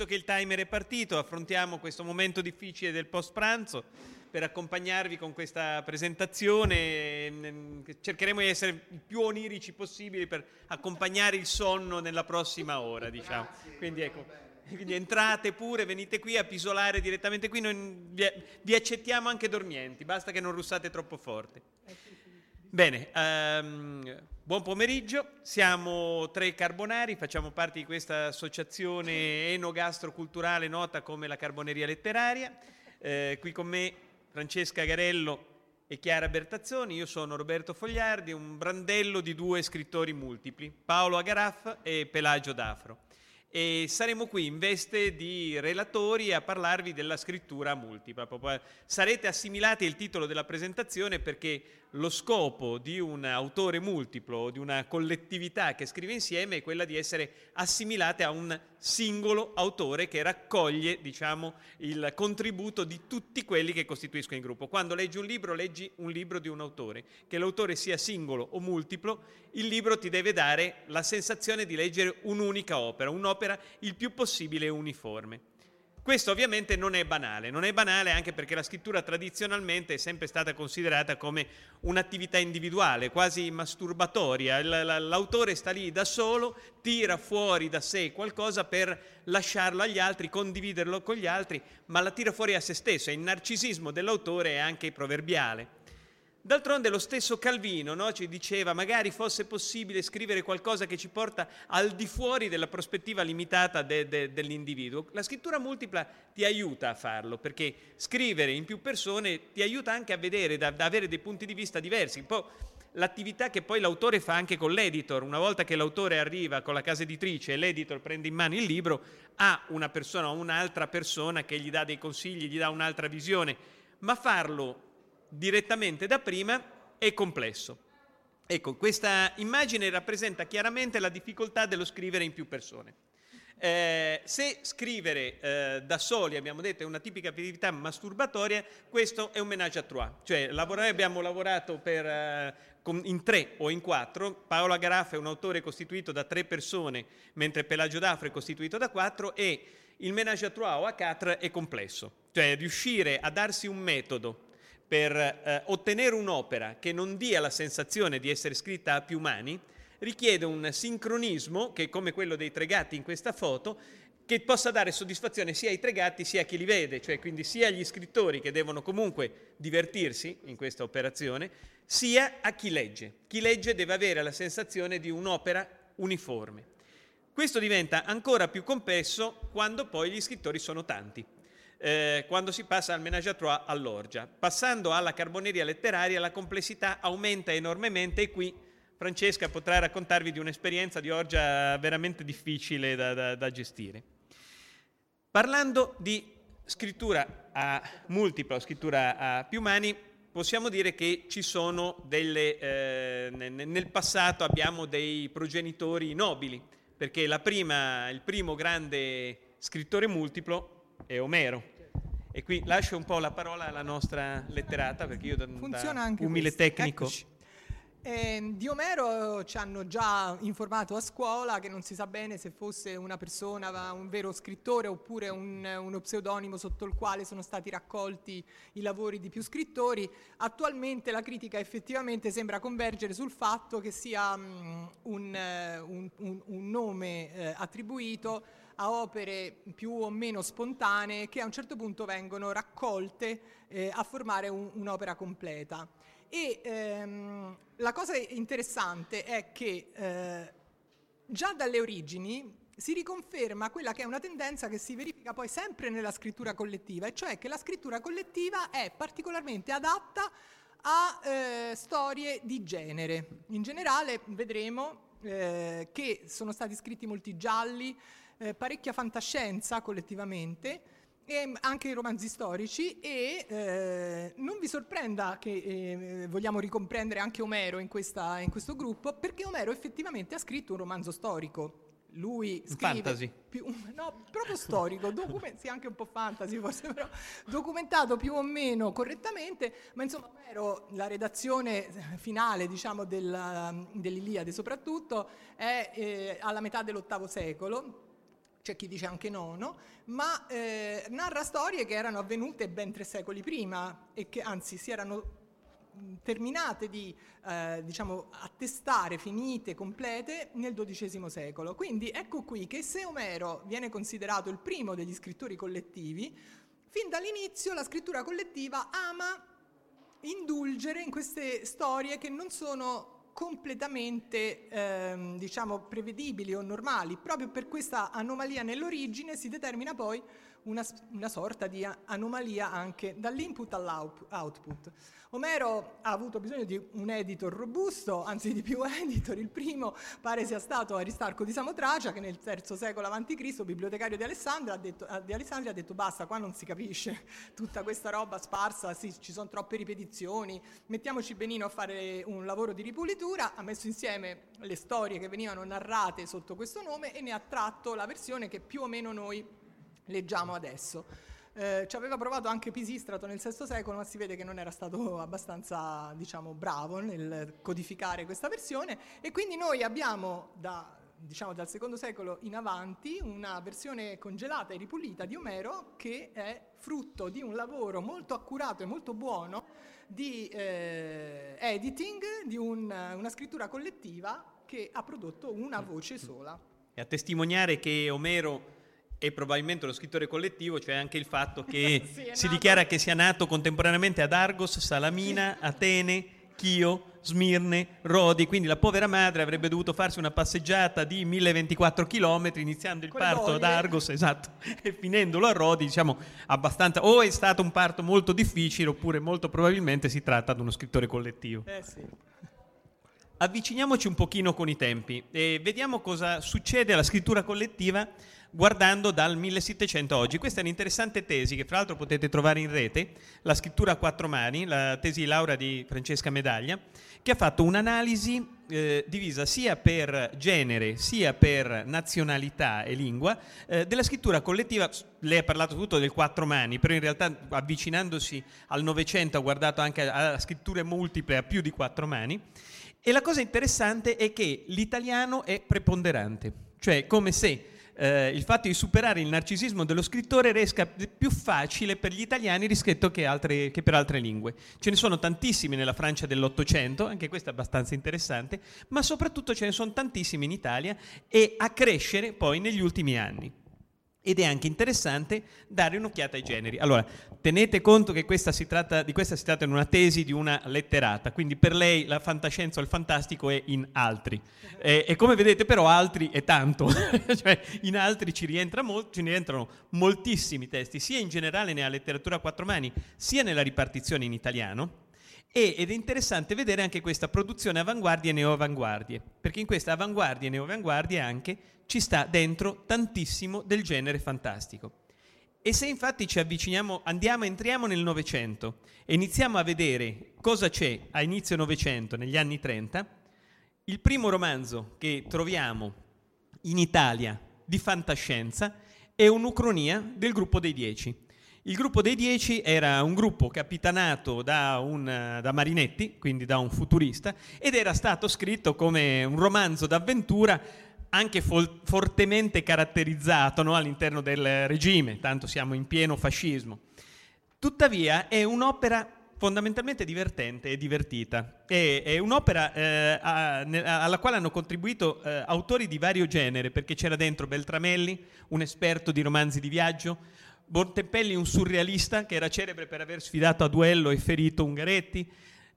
Visto che il timer è partito, affrontiamo questo momento difficile del post pranzo per accompagnarvi con questa presentazione. Cercheremo di essere il più onirici possibili per accompagnare il sonno nella prossima ora, diciamo. Quindi ecco, quindi entrate pure, venite qui a pisolare direttamente qui, noi vi, accettiamo anche dormienti, basta che non russate troppo forte. Bene, ehm, buon pomeriggio, siamo tre carbonari, facciamo parte di questa associazione enogastroculturale nota come la Carboneria Letteraria. Eh, qui con me Francesca Garello e Chiara Bertazzoni, io sono Roberto Fogliardi, un brandello di due scrittori multipli, Paolo Agaraff e Pelagio D'Afro. E saremo qui in veste di relatori a parlarvi della scrittura multipla. Proprio- Sarete assimilati al titolo della presentazione perché lo scopo di un autore multiplo, di una collettività che scrive insieme, è quella di essere assimilate a un singolo autore che raccoglie, diciamo, il contributo di tutti quelli che costituiscono il gruppo. Quando leggi un libro, leggi un libro di un autore. Che l'autore sia singolo o multiplo, il libro ti deve dare la sensazione di leggere un'unica opera, un'opera il più possibile uniforme. Questo ovviamente non è banale, non è banale anche perché la scrittura tradizionalmente è sempre stata considerata come un'attività individuale, quasi masturbatoria. L'autore sta lì da solo, tira fuori da sé qualcosa per lasciarlo agli altri, condividerlo con gli altri, ma la tira fuori a se stesso. Il narcisismo dell'autore è anche proverbiale. D'altronde lo stesso Calvino no, ci diceva magari fosse possibile scrivere qualcosa che ci porta al di fuori della prospettiva limitata de- de- dell'individuo. La scrittura multipla ti aiuta a farlo perché scrivere in più persone ti aiuta anche a vedere, da, da avere dei punti di vista diversi. Un po' l'attività che poi l'autore fa anche con l'editor. Una volta che l'autore arriva con la casa editrice e l'editor prende in mano il libro, ha una persona o un'altra persona che gli dà dei consigli, gli dà un'altra visione, ma farlo direttamente da prima è complesso. Ecco, questa immagine rappresenta chiaramente la difficoltà dello scrivere in più persone. Eh, se scrivere eh, da soli, abbiamo detto, è una tipica attività masturbatoria, questo è un menage à trois, cioè lavorare, abbiamo lavorato per, eh, con, in tre o in quattro, Paola Garaffa è un autore costituito da tre persone, mentre Pelagio D'Afro è costituito da quattro e il menage à trois o a quatre è complesso, cioè riuscire a darsi un metodo per eh, ottenere un'opera che non dia la sensazione di essere scritta a più mani, richiede un sincronismo, che è come quello dei tre gatti in questa foto, che possa dare soddisfazione sia ai tre gatti sia a chi li vede, cioè quindi sia agli scrittori che devono comunque divertirsi in questa operazione, sia a chi legge. Chi legge deve avere la sensazione di un'opera uniforme. Questo diventa ancora più complesso quando poi gli scrittori sono tanti. Eh, quando si passa al menage à trois all'orgia. Passando alla carboneria letteraria la complessità aumenta enormemente e qui Francesca potrà raccontarvi di un'esperienza di orgia veramente difficile da, da, da gestire. Parlando di scrittura a multipla scrittura a più mani, possiamo dire che ci sono delle, eh, nel passato abbiamo dei progenitori nobili, perché prima, il primo grande scrittore multiplo è Omero. E qui lascio un po' la parola alla nostra letterata, perché io da, da umile questo. tecnico... Eccoci. Eh, di Omero ci hanno già informato a scuola che non si sa bene se fosse una persona, un vero scrittore oppure un, uno pseudonimo sotto il quale sono stati raccolti i lavori di più scrittori. Attualmente la critica effettivamente sembra convergere sul fatto che sia um, un, un, un, nome eh, attribuito a opere più o meno spontanee che a un certo punto vengono raccolte eh, a formare un'opera completa. E ehm, la cosa interessante è che eh, già dalle origini si riconferma quella che è una tendenza che si verifica poi sempre nella scrittura collettiva, e cioè che la scrittura collettiva è particolarmente adatta a eh, storie di genere. In generale vedremo eh, che sono stati scritti molti gialli, eh, parecchia fantascienza collettivamente, e anche romanzi storici e eh, non vi sorprenda che eh, vogliamo ricomprendere anche Omero in, questa, in, questo gruppo perché Omero effettivamente ha scritto un romanzo storico. Lui scrive fantasy. Più, no, proprio storico, document- sì, anche un po' fantasy forse, però documentato più o meno correttamente, ma insomma Omero, la redazione finale diciamo del, dell'Iliade soprattutto è eh, alla metà dell'ottavo secolo c'è chi dice anche nono, ma eh, narra storie che erano avvenute ben tre secoli prima e che anzi si erano terminate di eh, diciamo, attestare, finite, complete nel XII secolo. Quindi ecco qui che se Omero viene considerato il primo degli scrittori collettivi, fin dall'inizio la scrittura collettiva ama indulgere in queste storie che non sono completamente ehm, diciamo prevedibili o normali. Proprio per questa anomalia nell'origine si determina poi una, una sorta di anomalia anche dall'input all'output. Omero ha avuto bisogno di un editor robusto, anzi di più editor. Il primo pare sia stato Aristarco di Samotracia, che nel III secolo a.C., bibliotecario di Alessandria, ha detto, di Alessandria, ha detto basta, qua non si capisce tutta questa roba sparsa, sì, ci sono troppe ripetizioni, mettiamoci benino a fare un lavoro di ripulitura, ha messo insieme le storie che venivano narrate sotto questo nome e ne ha tratto la versione che più o meno noi leggiamo adesso. Eh, ci aveva provato anche Pisistrato nel VI secolo, ma si vede che non era stato abbastanza diciamo, bravo nel codificare questa versione e quindi noi abbiamo da, diciamo, dal secondo secolo in avanti una versione congelata e ripulita di Omero che è frutto di un lavoro molto accurato e molto buono di eh, editing, di un, una scrittura collettiva che ha prodotto una voce sola. E a testimoniare che Omero e probabilmente lo scrittore collettivo, c'è cioè anche il fatto che sì, si dichiara che sia nato contemporaneamente ad Argos, Salamina, Atene, Chio, Smirne, Rodi, quindi la povera madre avrebbe dovuto farsi una passeggiata di 1024 km iniziando il parto ad Argos, esatto, e finendolo a Rodi, diciamo abbastanza o è stato un parto molto difficile oppure molto probabilmente si tratta di uno scrittore collettivo. Eh sì. avviciniamoci un pochino con i tempi e vediamo cosa succede alla scrittura collettiva guardando dal 1700 a oggi. Questa è un'interessante tesi che fra l'altro potete trovare in rete, la scrittura a quattro mani, la tesi di laurea di Francesca Medaglia, che ha fatto un'analisi eh, divisa sia per genere sia per nazionalità e lingua eh, della scrittura collettiva. Lei ha parlato tutto del quattro mani, però in realtà avvicinandosi al Novecento ha guardato anche a, a scritture multiple a più di quattro mani. E la cosa interessante è che l'italiano è preponderante, cioè come se eh, il fatto di superare il narcisismo dello scrittore resta più facile per gli italiani rispetto che, altre, che per altre lingue. Ce ne sono tantissimi nella Francia dell'Ottocento, anche questo è abbastanza interessante, ma soprattutto ce ne sono tantissimi in Italia e a crescere poi negli ultimi anni. Ed è anche interessante dare un'occhiata ai generi. Allora, tenete conto che questa tratta, di questa si tratta in una tesi di una letterata, quindi per lei la fantascienza o il fantastico è in altri. E, e come vedete però altri è tanto, cioè in altri ci, rientra mol- ci rientrano moltissimi testi, sia in generale nella letteratura a quattro mani, sia nella ripartizione in italiano. Ed è interessante vedere anche questa produzione avanguardie e neoavanguardie, perché in questa avanguardie e neoavanguardie anche ci sta dentro tantissimo del genere fantastico. E se infatti ci avviciniamo, andiamo, entriamo nel Novecento e iniziamo a vedere cosa c'è a inizio Novecento, negli anni 30, il primo romanzo che troviamo in Italia di fantascienza è un'ucronia del gruppo dei Dieci. Il gruppo dei Dieci era un gruppo capitanato da, un, da Marinetti, quindi da un futurista, ed era stato scritto come un romanzo d'avventura anche fol- fortemente caratterizzato no, all'interno del regime, tanto siamo in pieno fascismo. Tuttavia è un'opera fondamentalmente divertente e divertita. È, è un'opera eh, a, ne, alla quale hanno contribuito eh, autori di vario genere, perché c'era dentro Beltramelli, un esperto di romanzi di viaggio, Bontempelli, un surrealista che era celebre per aver sfidato a duello e ferito Ungaretti,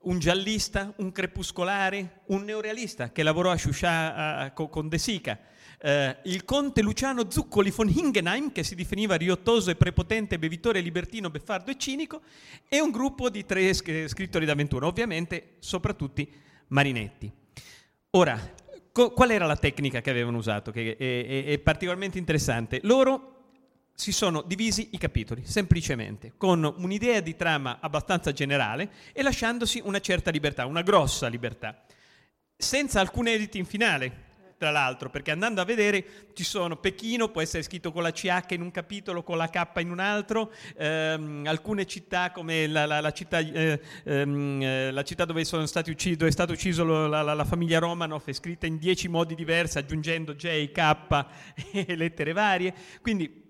un giallista, un crepuscolare, un neorealista che lavorò a uh, con De Sica, uh, il conte Luciano Zuccoli von Hingenheim, che si definiva riottoso e prepotente bevitore libertino, beffardo e cinico, e un gruppo di tre scrittori d'avventura, ovviamente soprattutto Marinetti. Ora, co- qual era la tecnica che avevano usato, che è, è, è particolarmente interessante? Loro si sono divisi i capitoli, semplicemente, con un'idea di trama abbastanza generale e lasciandosi una certa libertà, una grossa libertà, senza alcun editing finale, tra l'altro, perché andando a vedere ci sono Pechino, può essere scritto con la CH in un capitolo, con la K in un altro, ehm, alcune città come la, la, la, città, eh, ehm, eh, la, città, dove, uccisi, dove è stata uccisa la, famiglia Romanov è scritta in dieci modi diversi, aggiungendo J, K e lettere varie, quindi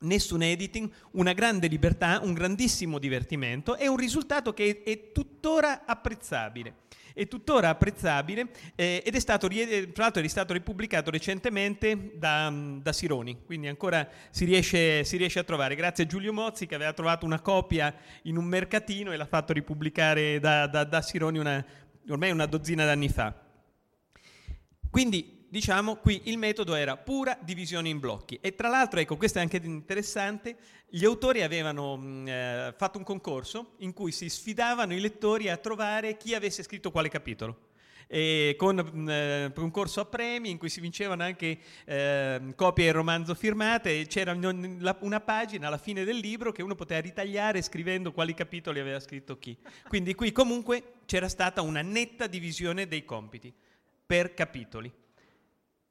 nessun editing, una grande libertà, un grandissimo divertimento e un risultato che è, è tuttora apprezzabile. È tuttora apprezzabile eh, ed è stato, tra l'altro è stato ripubblicato recentemente da, da Sironi, quindi ancora si riesce, si riesce, a trovare, grazie a Giulio Mozzi che aveva trovato una copia in un mercatino e l'ha fatto ripubblicare da, da, da Sironi una, ormai una dozzina d'anni fa. Quindi diciamo, qui il metodo era pura divisione in blocchi. E tra l'altro, ecco, questo è anche interessante, gli autori avevano mh, eh, fatto un concorso in cui si sfidavano i lettori a trovare chi avesse scritto quale capitolo. E con un eh, concorso a premi in cui si vincevano anche eh, copie del romanzo firmate c'era una pagina alla fine del libro che uno poteva ritagliare scrivendo quali capitoli aveva scritto chi. Quindi qui comunque c'era stata una netta divisione dei compiti per capitoli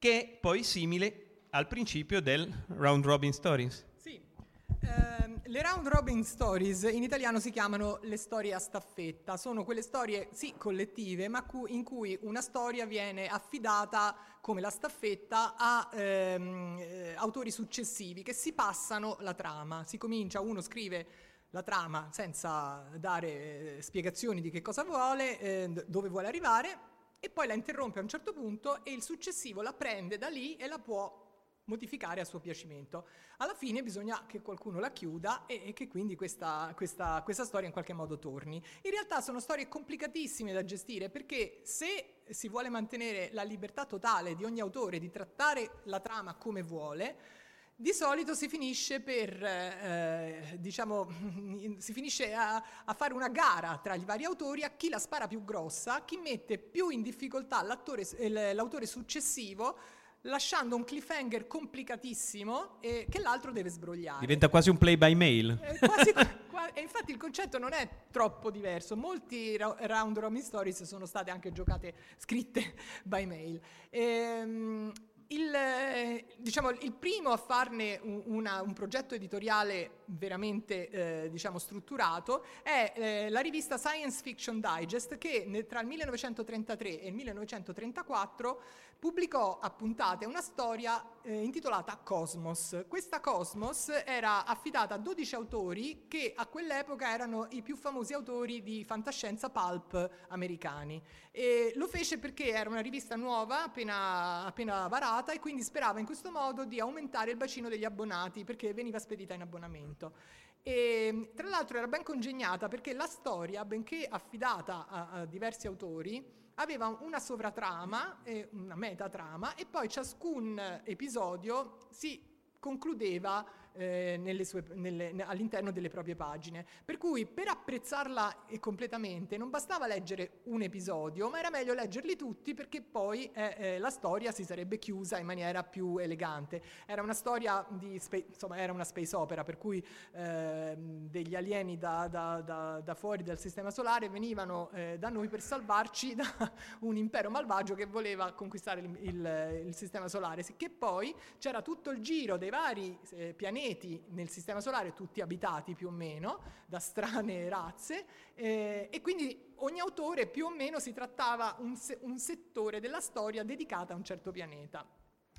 che è poi simile al principio del round robin stories. Sì. Eh, le round robin stories in italiano si chiamano le storie a staffetta, sono quelle storie sì collettive, ma cu- in cui una storia viene affidata come la staffetta a ehm, eh, autori successivi che si passano la trama. Si comincia, uno scrive la trama senza dare eh, spiegazioni di che cosa vuole, eh, dove vuole arrivare e poi la interrompe a un certo punto e il successivo la prende da lì e la può modificare a suo piacimento. Alla fine bisogna che qualcuno la chiuda e, e che quindi questa, questa, questa, storia in qualche modo torni. In realtà sono storie complicatissime da gestire perché se si vuole mantenere la libertà totale di ogni autore di trattare la trama come vuole, di solito si finisce per, eh, diciamo, si finisce a, a, fare una gara tra i vari autori a chi la spara più grossa, chi mette più in difficoltà l'autore successivo, lasciando un cliffhanger complicatissimo e che l'altro deve sbrogliare. Diventa quasi un play by mail. Eh, quasi, qua, e infatti il concetto non è troppo diverso. Molti ra- round robin stories sono state anche giocate, scritte by mail. Ehm, il, eh, diciamo, il, primo a farne un, una, un progetto editoriale veramente eh, diciamo, strutturato è eh, la rivista Science Fiction Digest che tra il 1933 e il 1934 pubblicò a puntate una storia eh, intitolata Cosmos. Questa Cosmos era affidata a 12 autori che a quell'epoca erano i più famosi autori di fantascienza pulp americani. E lo fece perché era una rivista nuova, appena, appena varata, e quindi sperava in questo modo di aumentare il bacino degli abbonati perché veniva spedita in abbonamento. E, tra l'altro era ben congegnata perché la storia, benché affidata a, a diversi autori, aveva una sovratrama, una metatrama e poi ciascun episodio si concludeva eh, sue, nelle, all'interno delle proprie pagine. Per cui per apprezzarla completamente non bastava leggere un episodio, ma era meglio leggerli tutti perché poi eh, eh, la storia si sarebbe chiusa in maniera più elegante. Era una storia di, spe- insomma, era una space opera, per cui ehm, degli alieni da, da, da, da, fuori dal sistema solare venivano eh, da noi per salvarci da un impero malvagio che voleva conquistare il, il, il sistema solare, che poi c'era tutto il giro dei vari eh, pianeti pianeti nel Sistema Solare, tutti abitati più o meno da strane razze, eh, e quindi ogni autore più o meno si trattava un, se- un settore della storia dedicata a un certo pianeta.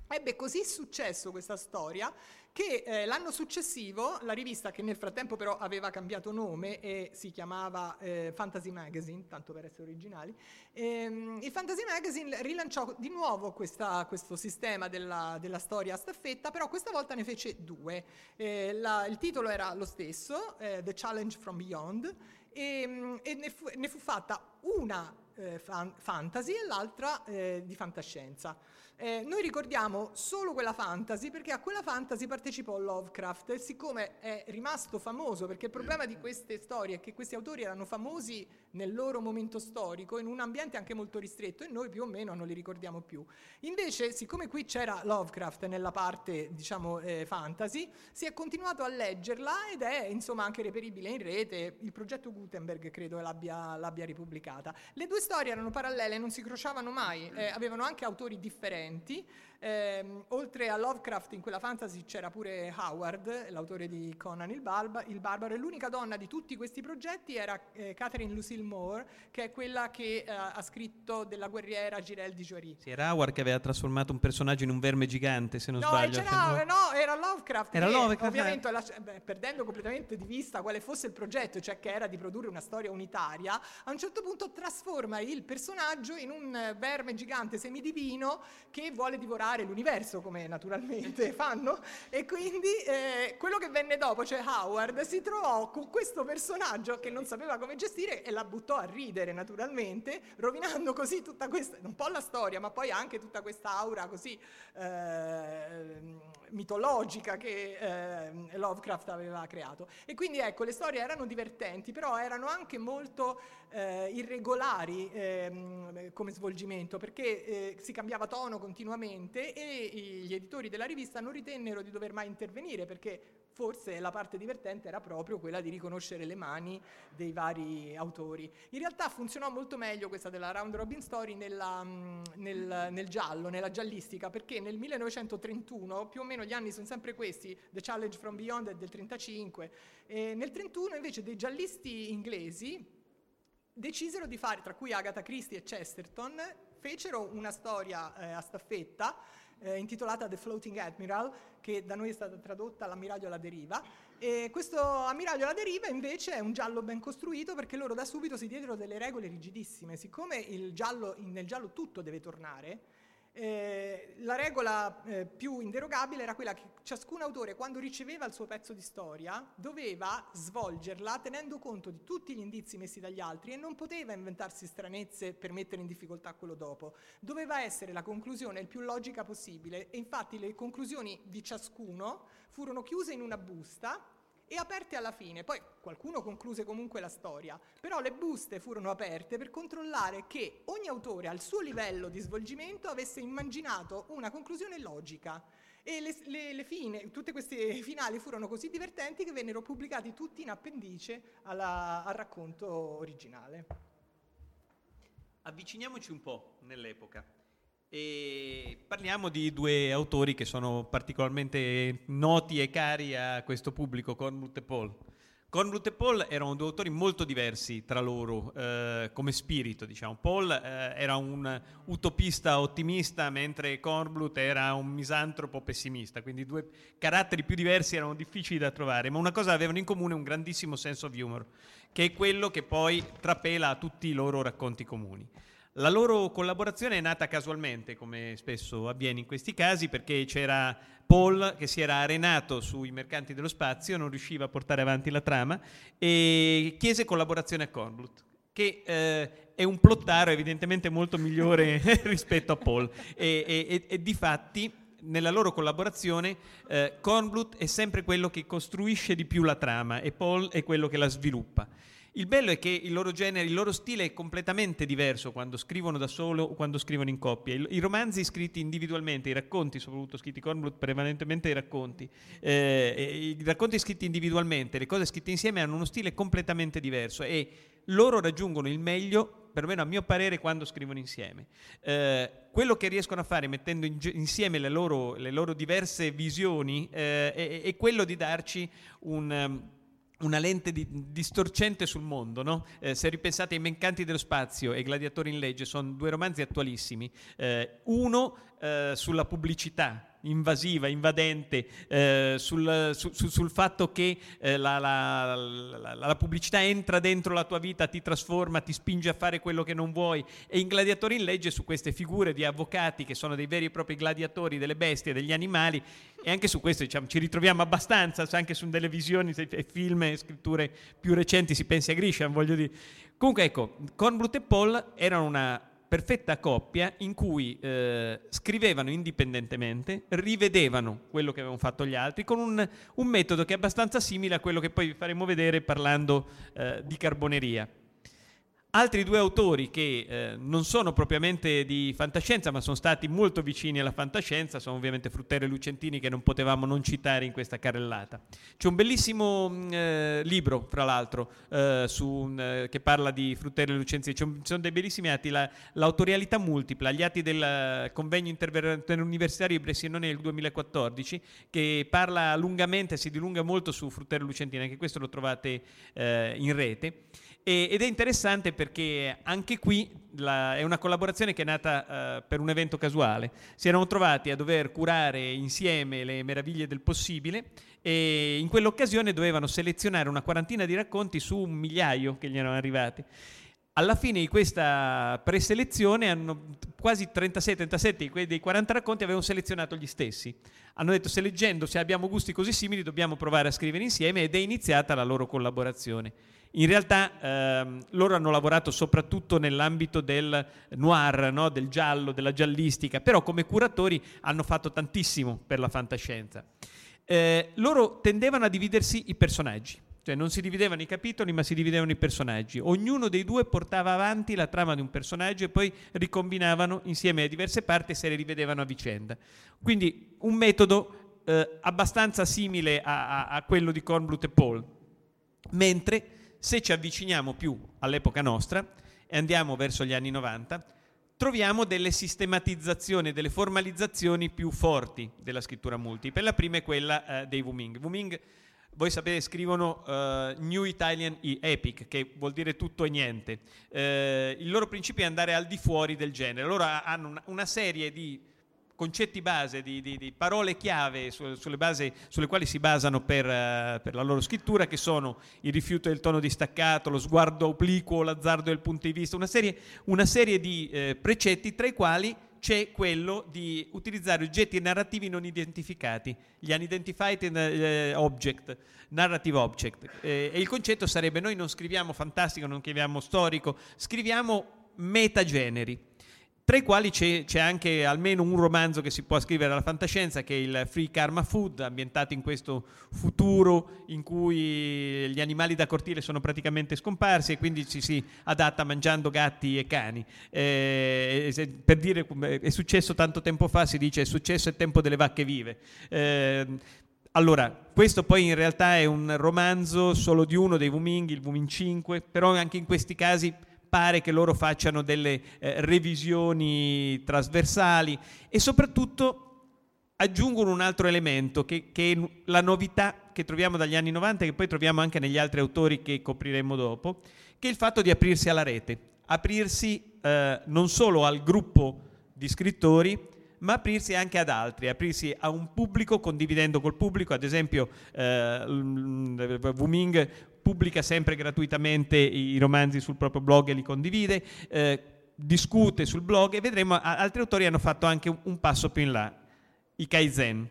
Ebbe così successo questa storia che eh, l'anno successivo la rivista, che nel frattempo però aveva cambiato nome e si chiamava eh, Fantasy Magazine, tanto per essere originali, ehm, il Fantasy Magazine rilanciò di nuovo questa, questo sistema della, della, storia a staffetta, però questa volta ne fece due. Eh, la, il titolo era lo stesso, eh, The Challenge from Beyond, e, ehm, e ne, fu, ne, fu, fatta una eh, fan, fantasy e l'altra eh, di fantascienza. Eh, noi ricordiamo solo quella fantasy perché a quella fantasy partecipò Lovecraft e siccome è rimasto famoso, perché il problema di queste storie è che questi autori erano famosi nel loro momento storico in un ambiente anche molto ristretto e noi più o meno non li ricordiamo più. Invece, siccome qui c'era Lovecraft nella parte, diciamo, eh, fantasy, si è continuato a leggerla ed è insomma anche reperibile in rete. Il progetto Gutenberg credo l'abbia, l'abbia ripubblicata. Le due storie erano parallele, non si crociavano mai, eh, avevano anche autori differenti. Eh, oltre a Lovecraft in quella fantasy c'era pure Howard, l'autore di Conan il, Barba, il Barbaro, e l'unica donna di tutti questi progetti era eh, Catherine Lucille Moore, che è quella che eh, ha scritto della guerriera Girel di Jory. Sì, era Howard che aveva trasformato un personaggio in un verme gigante, se non no, sbaglio. C'era, no, era Lovecraft. Era Lovecraft. Eh. Ovviamente, la, beh, perdendo completamente di vista quale fosse il progetto, cioè che era di produrre una storia unitaria, a un certo punto trasforma il personaggio in un verme gigante semidivino che vuole divorare l'universo, come naturalmente fanno, e quindi eh, quello che venne dopo, cioè Howard, si trovò con questo personaggio che non sapeva come gestire e la buttò a ridere naturalmente, rovinando così tutta questa, un po' la storia, ma poi anche tutta questa aura così eh, mitologica che eh, Lovecraft aveva creato. E quindi ecco, le storie erano divertenti, però erano anche molto eh, irregolari ehm, come svolgimento, perché eh, si cambiava tono continuamente e gli editori della rivista non ritennero di dover mai intervenire, perché forse la parte divertente era proprio quella di riconoscere le mani dei vari autori. In realtà funzionò molto meglio questa della Round Robin Story nella, mm, nel, nel, giallo, nella giallistica, perché nel 1931, più o meno gli anni sono sempre questi, The Challenge from Beyond è del 35, e nel 31 invece dei giallisti inglesi decisero di fare, tra cui Agatha Christie e Chesterton, fecero una storia eh, a staffetta eh, intitolata The Floating Admiral, che da noi è stata tradotta L'ammiraglio alla deriva. E questo ammiraglio alla deriva invece è un giallo ben costruito perché loro da subito si diedero delle regole rigidissime. Siccome giallo, nel giallo tutto deve tornare, Eh, la regola eh, più inderogabile era quella che ciascun autore, quando riceveva il suo pezzo di storia, doveva svolgerla tenendo conto di tutti gli indizi messi dagli altri e non poteva inventarsi stranezze per mettere in difficoltà quello dopo. Doveva essere la conclusione il più logica possibile e infatti le conclusioni di ciascuno furono chiuse in una busta e aperte alla fine. Poi qualcuno concluse comunque la storia, però le buste furono aperte per controllare che ogni autore al suo livello di svolgimento avesse immaginato una conclusione logica. E le, le, le fine, tutte queste finali furono così divertenti che vennero pubblicati tutti in appendice alla, al racconto originale. Avviciniamoci un po' nell'epoca. E parliamo di due autori che sono particolarmente noti e cari a questo pubblico, Cornblut e Paul. Cornblut e Paul erano due autori molto diversi tra loro eh, come spirito, diciamo. Paul eh, era un utopista ottimista, mentre Cornblut era un misantropo pessimista, quindi due caratteri più diversi erano difficili da trovare, ma una cosa avevano in comune, un grandissimo senso of humor, che è quello che poi trapela a tutti i loro racconti comuni. La loro collaborazione è nata casualmente, come spesso avviene in questi casi, perché c'era Paul che si era arenato sui mercanti dello spazio, non riusciva a portare avanti la trama e chiese collaborazione a Kornblut che eh, è un plottaro evidentemente molto migliore rispetto a Paul e, e, e, di fatti nella loro collaborazione eh, Kornblut è sempre quello che costruisce di più la trama e Paul è quello che la sviluppa. Il bello è che il loro genere, il loro stile è completamente diverso quando scrivono da solo o quando scrivono in coppia. I, i romanzi scritti individualmente, i racconti, soprattutto scritti Cornblut, prevalentemente i racconti, eh, i racconti scritti individualmente, le cose scritte insieme hanno uno stile completamente diverso e loro raggiungono il meglio, perlomeno a mio parere, quando scrivono insieme. Eh, quello che riescono a fare mettendo in, insieme le loro, le loro, diverse visioni eh, è, è, quello di darci un... Um, una lente di, distorcente sul mondo. No? Eh, se ripensate ai Mencanti dello Spazio e Gladiatori in Legge, sono due romanzi attualissimi. Eh, uno eh, sulla pubblicità invasiva, invadente, eh, sul, su, sul, fatto che eh, la, la, la, la, pubblicità entra dentro la tua vita, ti trasforma, ti spinge a fare quello che non vuoi. E in Gladiatori in legge su queste figure di avvocati che sono dei veri e propri gladiatori delle bestie, degli animali, e anche su questo diciamo, ci ritroviamo abbastanza, anche su delle visioni, film e scritture più recenti, si pensi a Grisham, voglio dire. Comunque ecco, Cornblut e Paul erano una perfetta coppia in cui eh, scrivevano indipendentemente, rivedevano quello che avevano fatto gli altri con un, un, metodo che è abbastanza simile a quello che poi vi faremo vedere parlando eh, di carboneria. Altri due autori che eh, non sono propriamente di fantascienza, ma sono stati molto vicini alla fantascienza, sono ovviamente Fruttero e Lucentini che non potevamo non citare in questa carrellata. C'è un bellissimo mm, eh, libro, fra l'altro, eh, su, eh, che parla di Fruttero e Lucentini. Ci sono dei bellissimi atti, la, l'autorialità multipla, gli atti del convegno interuniversitario di Bressinone del 2014, che parla lungamente, si dilunga molto su Fruttero e Lucentini, anche questo lo trovate eh, in rete. E, ed è interessante perché anche qui la, è una collaborazione che è nata uh, per un evento casuale. Si erano trovati a dover curare insieme le meraviglie del possibile e in quell'occasione dovevano selezionare una quarantina di racconti su un migliaio che gli erano arrivati. Alla fine di questa preselezione hanno quasi 36-37 dei 40 racconti avevano selezionato gli stessi. Hanno detto se leggendo, se abbiamo gusti così simili, dobbiamo provare a scrivere insieme ed è iniziata la loro collaborazione. In realtà ehm, loro hanno lavorato soprattutto nell'ambito del noir, no? del giallo, della giallistica, però come curatori hanno fatto tantissimo per la fantascienza. Eh, loro tendevano a dividersi i personaggi, cioè non si dividevano i capitoli ma si dividevano i personaggi. Ognuno dei due portava avanti la trama di un personaggio e poi ricombinavano insieme a diverse parti e se le rivedevano a vicenda. Quindi un metodo eh, abbastanza simile a, a, a quello di Kornblut e Paul, mentre se ci avviciniamo più all'epoca nostra e andiamo verso gli anni 90, troviamo delle sistematizzazioni, delle formalizzazioni più forti della scrittura multipla. La prima è quella eh, dei Wuming. Wuming, voi sapete, scrivono uh, New Italian Epic, che vuol dire tutto e niente. Uh, il loro principio è andare al di fuori del genere. Loro hanno una serie di concetti base, di, di, di parole chiave su, sulle, base, sulle, quali si basano per, uh, per, la loro scrittura, che sono il rifiuto del tono distaccato, lo sguardo obliquo, l'azzardo del punto di vista, una serie, una serie di eh, precetti tra i quali c'è quello di utilizzare oggetti narrativi non identificati, gli unidentified eh, object, narrative object. Eh, e il concetto sarebbe noi non scriviamo fantastico, non scriviamo storico, scriviamo metageneri tra i quali c'è, c'è, anche almeno un romanzo che si può scrivere alla fantascienza, che è il Free Karma Food, ambientato in questo futuro in cui gli animali da cortile sono praticamente scomparsi e quindi ci si adatta mangiando gatti e cani. Eh, per dire è successo tanto tempo fa, si dice è successo il tempo delle vacche vive. Eh, allora, questo poi in realtà è un romanzo solo di uno dei Wuming, il Wuming 5, però anche in questi casi pare che loro facciano delle eh, revisioni trasversali e soprattutto aggiungono un altro elemento che, che, è la novità che troviamo dagli anni 90 e che poi troviamo anche negli altri autori che copriremo dopo, che è il fatto di aprirsi alla rete, aprirsi eh, non solo al gruppo di scrittori, ma aprirsi anche ad altri, aprirsi a un pubblico condividendo col pubblico, ad esempio eh, Wuming pubblica sempre gratuitamente i romanzi sul proprio blog e li condivide, eh, discute sul blog e vedremo altri autori hanno fatto anche un, passo più in là, i Kaizen.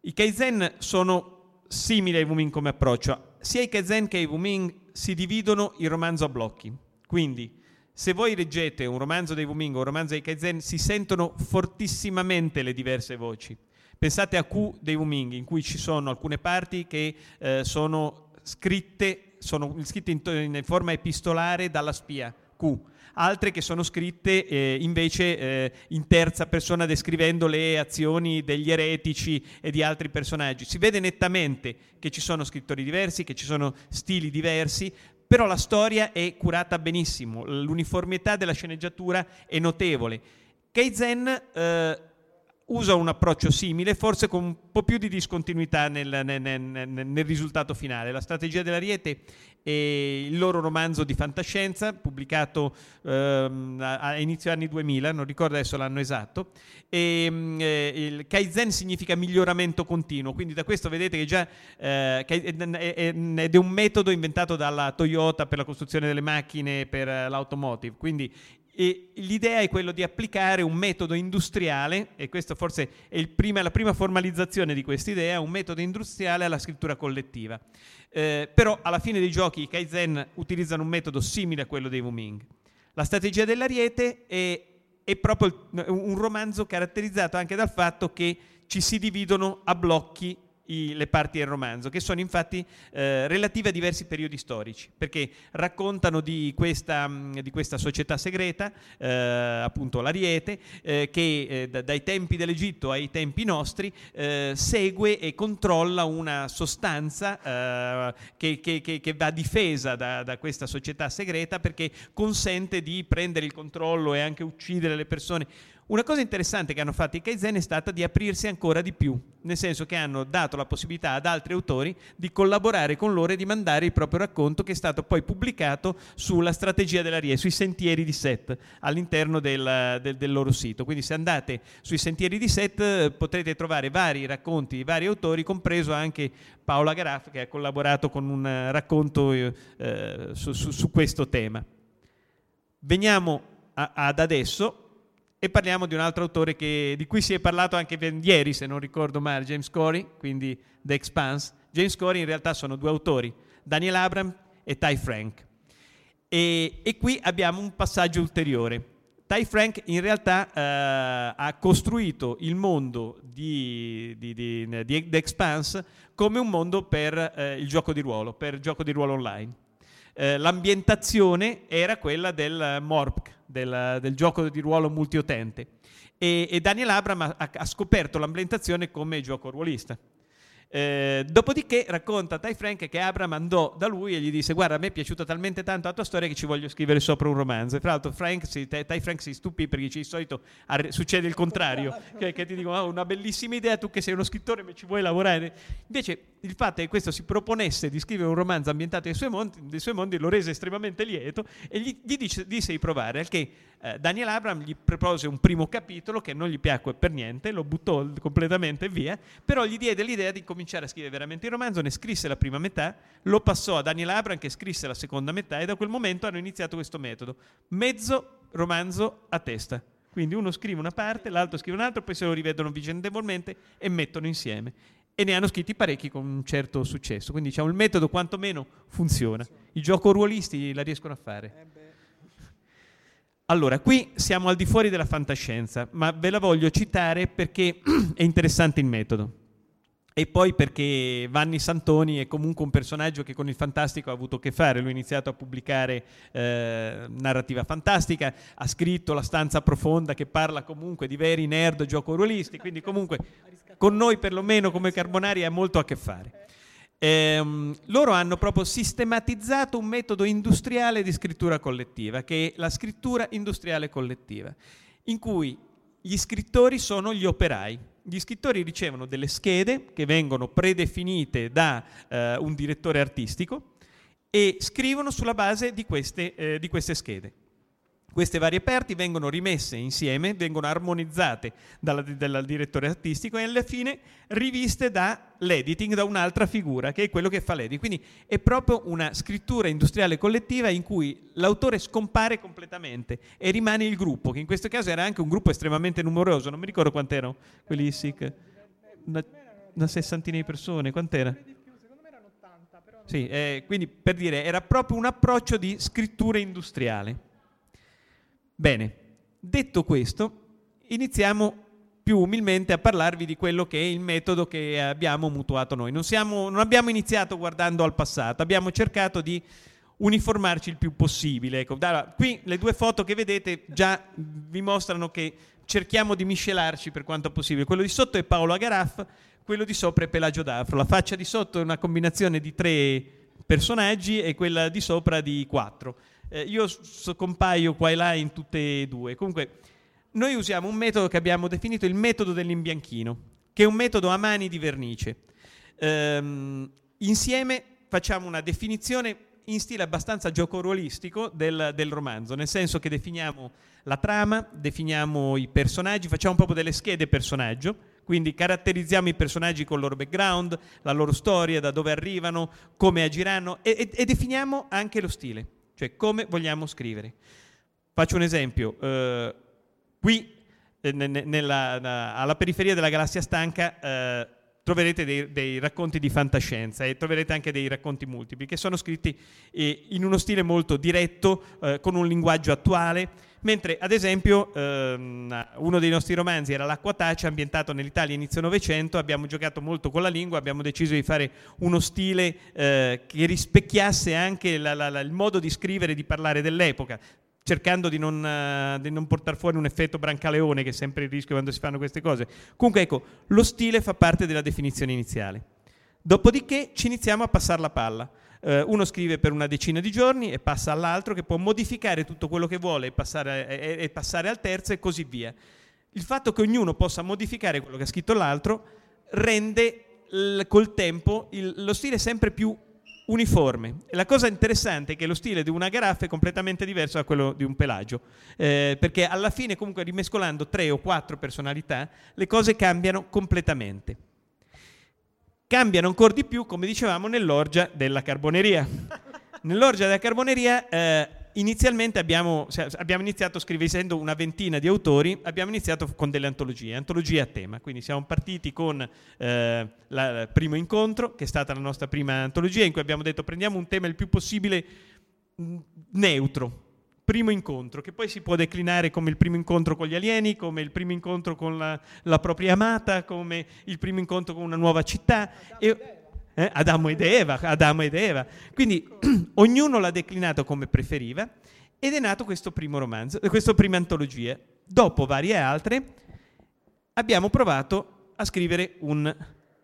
I Kaizen sono simili ai Wuming come approccio, sia i Kaizen che i Wuming si dividono il romanzo a blocchi, quindi se voi leggete un romanzo dei Wuming o un romanzo dei Kaizen si sentono fortissimamente le diverse voci. Pensate a Q dei Wuming, in cui ci sono alcune parti che eh, sono scritte, sono scritte in, in, forma epistolare dalla spia, Q, altre che sono scritte eh, invece eh, in terza persona descrivendo le azioni degli eretici e di altri personaggi. Si vede nettamente che ci sono scrittori diversi, che ci sono stili diversi, però la storia è curata benissimo, l'uniformità della sceneggiatura è notevole. Keizen eh, usa un approccio simile, forse con un po' più di discontinuità nel, nel, nel, nel, risultato finale. La strategia dell'Ariete è il loro romanzo di fantascienza, pubblicato ehm, a, inizio anni 2000, non ricordo adesso l'anno esatto, e ehm, eh, il Kaizen significa miglioramento continuo, quindi da questo vedete che già eh, ed è un metodo inventato dalla Toyota per la costruzione delle macchine per l'automotive, quindi e l'idea è quello di applicare un metodo industriale, e questa forse è prima, la prima formalizzazione di questa idea, un metodo industriale alla scrittura collettiva. Eh, però alla fine dei giochi i Kaizen utilizzano un metodo simile a quello dei Wuming. La strategia dell'ariete è, è proprio un romanzo caratterizzato anche dal fatto che ci si dividono a blocchi i, le parti del romanzo, che sono infatti eh, relative a diversi periodi storici, perché raccontano di questa, mm, di questa società segreta, eh, appunto l'Ariete, eh, che eh, da, dai tempi dell'Egitto ai tempi nostri eh, segue e controlla una sostanza eh, che, che, che, che, va difesa da, da questa società segreta perché consente di prendere il controllo e anche uccidere le persone una cosa interessante che hanno fatto i Kaizen è stata di aprirsi ancora di più, nel senso che hanno dato la possibilità ad altri autori di collaborare con loro e di mandare il proprio racconto che è stato poi pubblicato sulla strategia della RIE, sui sentieri di Set all'interno del, del, del loro sito. Quindi se andate sui sentieri di Set potrete trovare vari racconti di vari autori, compreso anche Paola Garaff che ha collaborato con un racconto eh, su, su, su, questo tema. Veniamo a, ad adesso e parliamo di un altro autore che, di cui si è parlato anche ieri, se non ricordo male, James Corey, quindi The Expanse. James Corey in realtà sono due autori, Daniel Abram e Ty Frank. E, e qui abbiamo un passaggio ulteriore. Ty Frank in realtà eh, ha costruito il mondo di, di, di, di, The Expanse come un mondo per eh, il gioco di ruolo, per gioco di ruolo online. Eh, l'ambientazione era quella del MORPC, del, del, gioco di ruolo multiutente. E, e Daniel Abram ha, ha scoperto l'ambientazione come gioco ruolista. Eh, dopodiché racconta Ty Frank che Abram andò da lui e gli disse guarda a me è piaciuta talmente tanto la tua storia che ci voglio scrivere sopra un romanzo e fra l'altro Frank si, Ty Frank si stupì perché di solito arri- succede il contrario che, che, ti dicono oh, una bellissima idea tu che sei uno scrittore ma ci vuoi lavorare invece il fatto che questo si proponesse di scrivere un romanzo ambientato nei suoi mondi, suoi mondi lo rese estremamente lieto e gli, gli dice, disse di provare al che eh, Daniel Abram gli propose un primo capitolo che non gli piacque per niente, lo buttò completamente via, però gli diede l'idea di cominciare a scrivere veramente il romanzo, ne scrisse la prima metà, lo passò a Daniel Abram che scrisse la seconda metà e da quel momento hanno iniziato questo metodo, mezzo romanzo a testa. Quindi uno scrive una parte, l'altro scrive un'altra, poi se lo rivedono vicendevolmente e mettono insieme. E ne hanno scritti parecchi con un certo successo. Quindi diciamo il metodo quantomeno funziona. I gioco ruolisti la riescono a fare. Allora, qui siamo al di fuori della fantascienza, ma ve la voglio citare perché è interessante il metodo. E poi perché Vanni Santoni è comunque un personaggio che con il fantastico ha avuto a che fare, lui ha iniziato a pubblicare eh, narrativa fantastica, ha scritto La stanza profonda che parla comunque di veri nerd gioco ruolisti, quindi comunque con noi perlomeno come Carbonari ha molto a che fare. Ehm, loro hanno proprio sistematizzato un metodo industriale di scrittura collettiva, che è la scrittura industriale collettiva, in cui gli scrittori sono gli operai, gli scrittori ricevono delle schede che vengono predefinite da eh, un direttore artistico e scrivono sulla base di queste, eh, di queste schede. Queste varie parti vengono rimesse insieme, vengono armonizzate dal, direttore artistico e alla fine riviste dall'editing, da un'altra figura, che è quello che fa l'editing. Quindi è proprio una scrittura industriale collettiva in cui l'autore scompare completamente e rimane il gruppo, che in questo caso era anche un gruppo estremamente numeroso, non mi ricordo quant'erano quelli SIC, una, una sessantina di persone, quant'era? Sì, eh, quindi per dire, era proprio un approccio di scrittura industriale. Bene, detto questo, iniziamo più umilmente a parlarvi di quello che è il metodo che abbiamo mutuato noi. Non, siamo, non abbiamo iniziato guardando al passato, abbiamo cercato di uniformarci il più possibile. Ecco, da, qui le due foto che vedete già vi mostrano che cerchiamo di miscelarci per quanto possibile. Quello di sotto è Paolo Agaraff, quello di sopra è Pelagio D'Afro. La faccia di sotto è una combinazione di tre personaggi e quella di sopra di quattro. Eh, io compaio qua e là in tutte e due. Comunque, noi usiamo un metodo che abbiamo definito il metodo dell'imbianchino, che è un metodo a mani di vernice. Ehm, insieme facciamo una definizione in stile abbastanza gioco-ruolistico del, del, romanzo, nel senso che definiamo la trama, definiamo i personaggi, facciamo proprio delle schede personaggio, quindi caratterizziamo i personaggi con il loro background, la loro storia, da dove arrivano, come agiranno e, e, e definiamo anche lo stile cioè come vogliamo scrivere. Faccio un esempio, eh, qui eh, nella, na, alla periferia della galassia stanca eh, troverete dei, dei, racconti di fantascienza e troverete anche dei racconti multipli che sono scritti eh, in uno stile molto diretto, eh, con un linguaggio attuale, mentre ad esempio ehm, uno dei nostri romanzi era L'acqua tace, ambientato nell'Italia inizio Novecento, abbiamo giocato molto con la lingua, abbiamo deciso di fare uno stile eh, che rispecchiasse anche la, la, la, il modo di scrivere e di parlare dell'epoca, cercando di non, uh, non portare fuori un effetto brancaleone che è sempre il rischio quando si fanno queste cose. Comunque ecco, lo stile fa parte della definizione iniziale. Dopodiché ci iniziamo a passare la palla. Uh, uno scrive per una decina di giorni e passa all'altro che può modificare tutto quello che vuole e passare, e, e passare al terzo e così via. Il fatto che ognuno possa modificare quello che ha scritto l'altro rende col tempo il, lo stile sempre più uniforme. E la cosa interessante è che lo stile di una garaffa è completamente diverso da quello di un pelagio, eh, perché alla fine comunque rimescolando tre o quattro personalità le cose cambiano completamente. Cambiano ancora di più, come dicevamo, nell'orgia della carboneria. Nell'orgia della carboneria eh, inizialmente abbiamo, abbiamo, iniziato essendo una ventina di autori, abbiamo iniziato con delle antologie, antologie a tema. Quindi siamo partiti con eh, il primo incontro, che è stata la nostra prima antologia, in cui abbiamo detto prendiamo un tema il più possibile mm, neutro, primo incontro, che poi si può declinare come il primo incontro con gli alieni, come il primo incontro con la, la propria amata, come il primo incontro con una nuova città. E, eh? Adamo ed Eva, Adamo ed Eva. Quindi ognuno l'ha declinato come preferiva ed è nato questo primo romanzo, questa prima antologia. Dopo varie altre abbiamo provato a scrivere un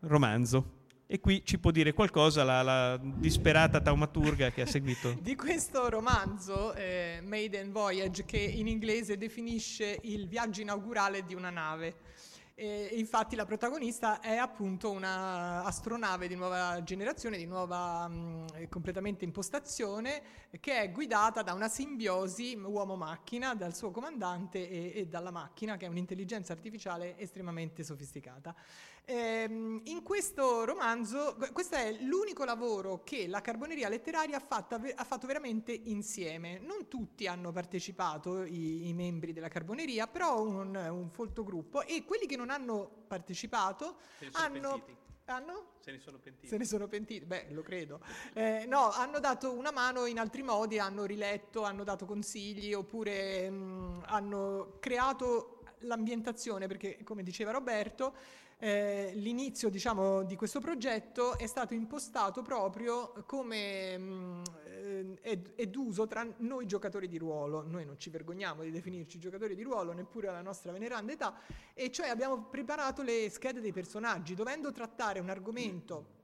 romanzo. E qui ci può dire qualcosa la, la disperata taumaturga che ha seguito. Di questo romanzo, eh, Maiden Voyage, che in inglese definisce il viaggio inaugurale di una nave. E infatti la protagonista è appunto una astronave di nuova generazione, di nuova mh, completamente impostazione, che è guidata da una simbiosi uomo-macchina, dal suo comandante e, e dalla macchina, che è un'intelligenza artificiale estremamente sofisticata. Ehm, in questo romanzo, questo è l'unico lavoro che la carboneria letteraria ha, fatta, ha fatto veramente insieme. Non tutti hanno partecipato, i, i membri della carboneria, però un, un folto gruppo e quelli che non hanno partecipato hanno... Pentiti. Hanno? Se ne sono pentiti. Se ne sono pentiti, beh, lo credo. Eh, no, hanno dato una mano in altri modi, hanno riletto, hanno dato consigli oppure mh, hanno creato l'ambientazione, perché come diceva Roberto, eh, l'inizio diciamo, di questo progetto è stato impostato proprio come mh, eh, è, è d'uso tra noi giocatori di ruolo. Noi non ci vergogniamo di definirci giocatori di ruolo, neppure alla nostra veneranda età, e cioè abbiamo preparato le schede dei personaggi, dovendo trattare un argomento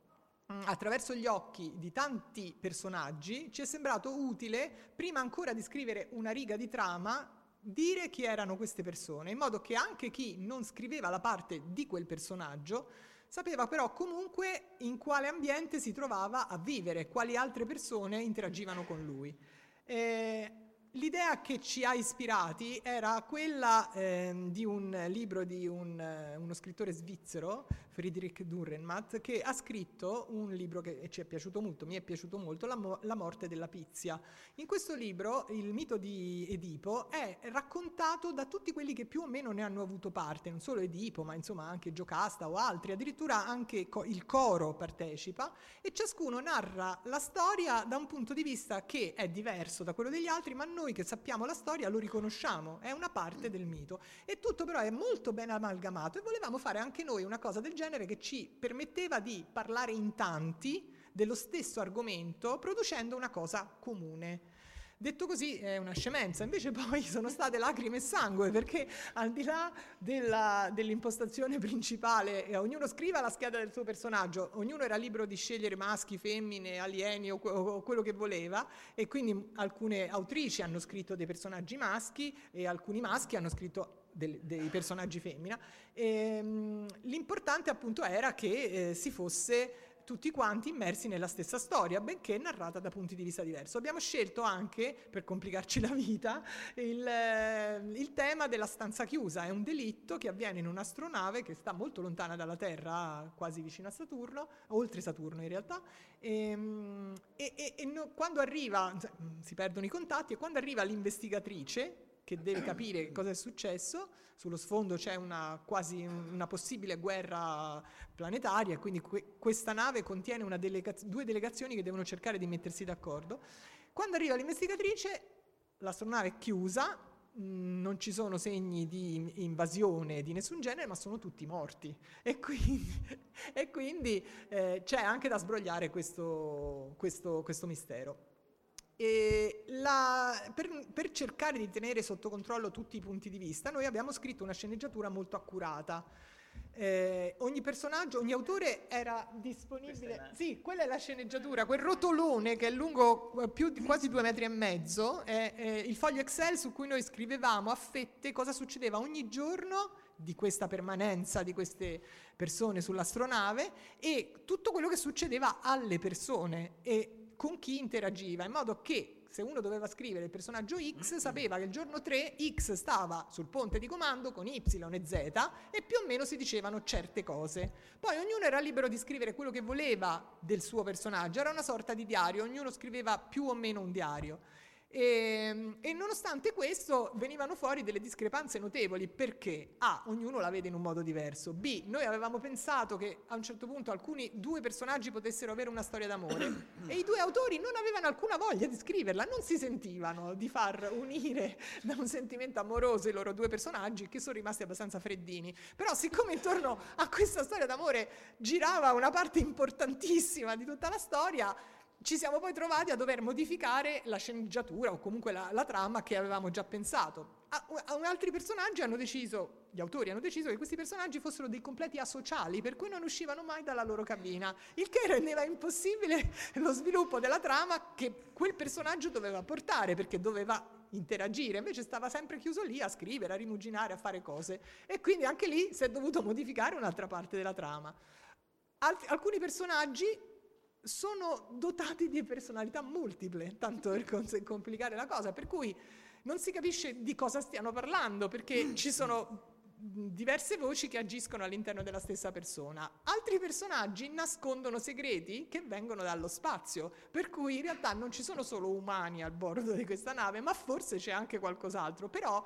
attraverso gli occhi di tanti personaggi, ci è sembrato utile, prima ancora di scrivere una riga di trama, dire chi erano queste persone, in modo che anche chi non scriveva la parte di quel personaggio sapeva però comunque in quale ambiente si trovava a vivere, quali altre persone interagivano con lui. Eh, L'idea che ci ha ispirati era quella eh, di un libro di un, uno scrittore svizzero, Friedrich Dürrenmatt, che ha scritto un libro che ci è piaciuto molto, mi è piaciuto molto, La, mo- la morte della Pizia. In questo libro il mito di Edipo è raccontato da tutti quelli che più o meno ne hanno avuto parte, non solo Edipo, ma insomma anche Giocasta o altri, addirittura anche co- il coro partecipa e ciascuno narra la storia da un punto di vista che è diverso da quello degli altri, ma noi noi che sappiamo la storia lo riconosciamo, è una parte del mito. E tutto però è molto ben amalgamato e volevamo fare anche noi una cosa del genere che ci permetteva di parlare in tanti dello stesso argomento producendo una cosa comune. Detto così è una scemenza, invece poi sono state lacrime e sangue perché al di là della, dell'impostazione principale, eh, ognuno scriva la scheda del suo personaggio, ognuno era libero di scegliere maschi, femmine, alieni o, o quello che voleva e quindi alcune autrici hanno scritto dei personaggi maschi e alcuni maschi hanno scritto dei, personaggi femmina. E, ehm, l'importante appunto era che eh, si fosse tutti quanti immersi nella stessa storia, benché narrata da punti di vista diversi. Abbiamo scelto anche, per complicarci la vita, il, eh, il, tema della stanza chiusa. È un delitto che avviene in un'astronave che sta molto lontana dalla Terra, quasi vicino a Saturno, oltre Saturno in realtà, ehm, e, e, e no, quando arriva, si perdono i contatti, e quando arriva l'investigatrice, che deve capire cosa è successo, sullo sfondo c'è una, quasi una possibile guerra planetaria, quindi que- questa nave contiene delega- due delegazioni che devono cercare di mettersi d'accordo. Quando arriva l'investigatrice, l'astronave è chiusa, mh, non ci sono segni di invasione di nessun genere, ma sono tutti morti. E quindi, e quindi eh, c'è anche da sbrogliare questo, questo, questo mistero. La, per, per, cercare di tenere sotto controllo tutti i punti di vista, noi abbiamo scritto una sceneggiatura molto accurata. Eh, ogni personaggio, ogni autore era disponibile. La... Sì, quella è la sceneggiatura, quel rotolone che è lungo più di quasi due metri e mezzo, è, è il foglio Excel su cui noi scrivevamo a fette cosa succedeva ogni giorno di questa permanenza di queste persone sull'astronave e tutto quello che succedeva alle persone. E con chi interagiva, in modo che se uno doveva scrivere il personaggio X sapeva che il giorno 3 X stava sul ponte di comando con Y e Z e più o meno si dicevano certe cose. Poi ognuno era libero di scrivere quello che voleva del suo personaggio, era una sorta di diario, ognuno scriveva più o meno un diario. E, ehm, e, nonostante questo venivano fuori delle discrepanze notevoli. Perché? A, ognuno la vede in un modo diverso, B, noi avevamo pensato che a un certo punto alcuni due personaggi potessero avere una storia d'amore. E i due autori non avevano alcuna voglia di scriverla, non si sentivano di far unire da un sentimento amoroso i loro due personaggi che sono rimasti abbastanza freddini. Però siccome intorno a questa storia d'amore girava una parte importantissima di tutta la storia, ci siamo poi trovati a dover modificare la sceneggiatura o comunque la, la trama che avevamo già pensato. A, a, altri personaggi hanno deciso, gli autori hanno deciso che questi personaggi fossero dei completi asociali, per cui non uscivano mai dalla loro cabina, il che rendeva impossibile lo sviluppo della trama che quel personaggio doveva portare, perché doveva interagire, invece stava sempre chiuso lì a scrivere, a rimuginare, a fare cose e quindi anche lì si è dovuto modificare un'altra parte della trama. Alt- alcuni personaggi sono dotati di personalità multiple, tanto per complicare la cosa, per cui non si capisce di cosa stiano parlando, perché ci sono diverse voci che agiscono all'interno della stessa persona. Altri personaggi nascondono segreti che vengono dallo spazio, per cui in realtà non ci sono solo umani al bordo di questa nave, ma forse c'è anche qualcos'altro. Però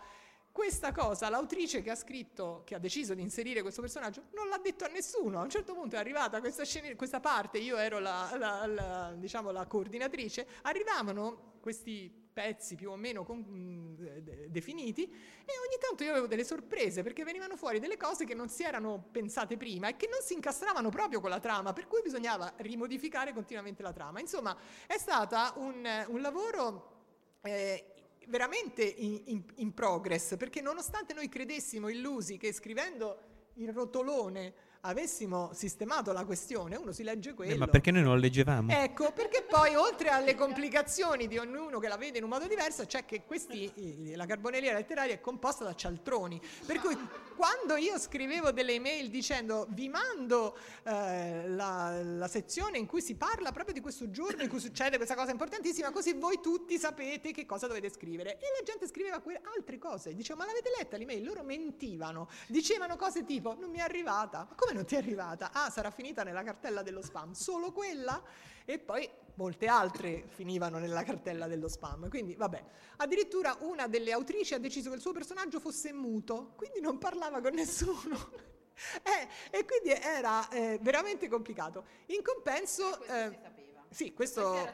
questa cosa l'autrice che ha scritto, che ha deciso di inserire questo personaggio, non l'ha detto a nessuno. A un certo punto è arrivata questa, scena, questa parte, io ero la, la, la, diciamo, la coordinatrice, arrivavano questi pezzi più o meno con, mh, definiti e ogni tanto io avevo delle sorprese perché venivano fuori delle cose che non si erano pensate prima e che non si incastravano proprio con la trama, per cui bisognava rimodificare continuamente la trama. Insomma, è stato un, un lavoro eh, veramente in, in, in progress perché nonostante noi credessimo illusi che scrivendo il rotolone avessimo sistemato la questione, uno si legge quello. Eh, ma perché noi non lo leggevamo? Ecco, perché poi oltre alle complicazioni di ognuno che la vede in un modo diverso, c'è che questi, la carboneria letteraria è composta da cialtroni. Per cui quando io scrivevo delle email dicendo vi mando eh, la, la, sezione in cui si parla proprio di questo giorno in cui succede questa cosa importantissima, così voi tutti sapete che cosa dovete scrivere. E la gente scriveva que- altre cose, diceva ma l'avete letta l'email? Loro mentivano, dicevano cose tipo non mi è arrivata. Ma come non ti è arrivata? Ah, sarà finita nella cartella dello spam. Solo quella? E poi molte altre finivano nella cartella dello spam. Quindi, vabbè. Addirittura una delle autrici ha deciso che il suo personaggio fosse muto, quindi non parlava con nessuno. eh, e quindi era eh, veramente complicato. In compenso... Eh, sì, questo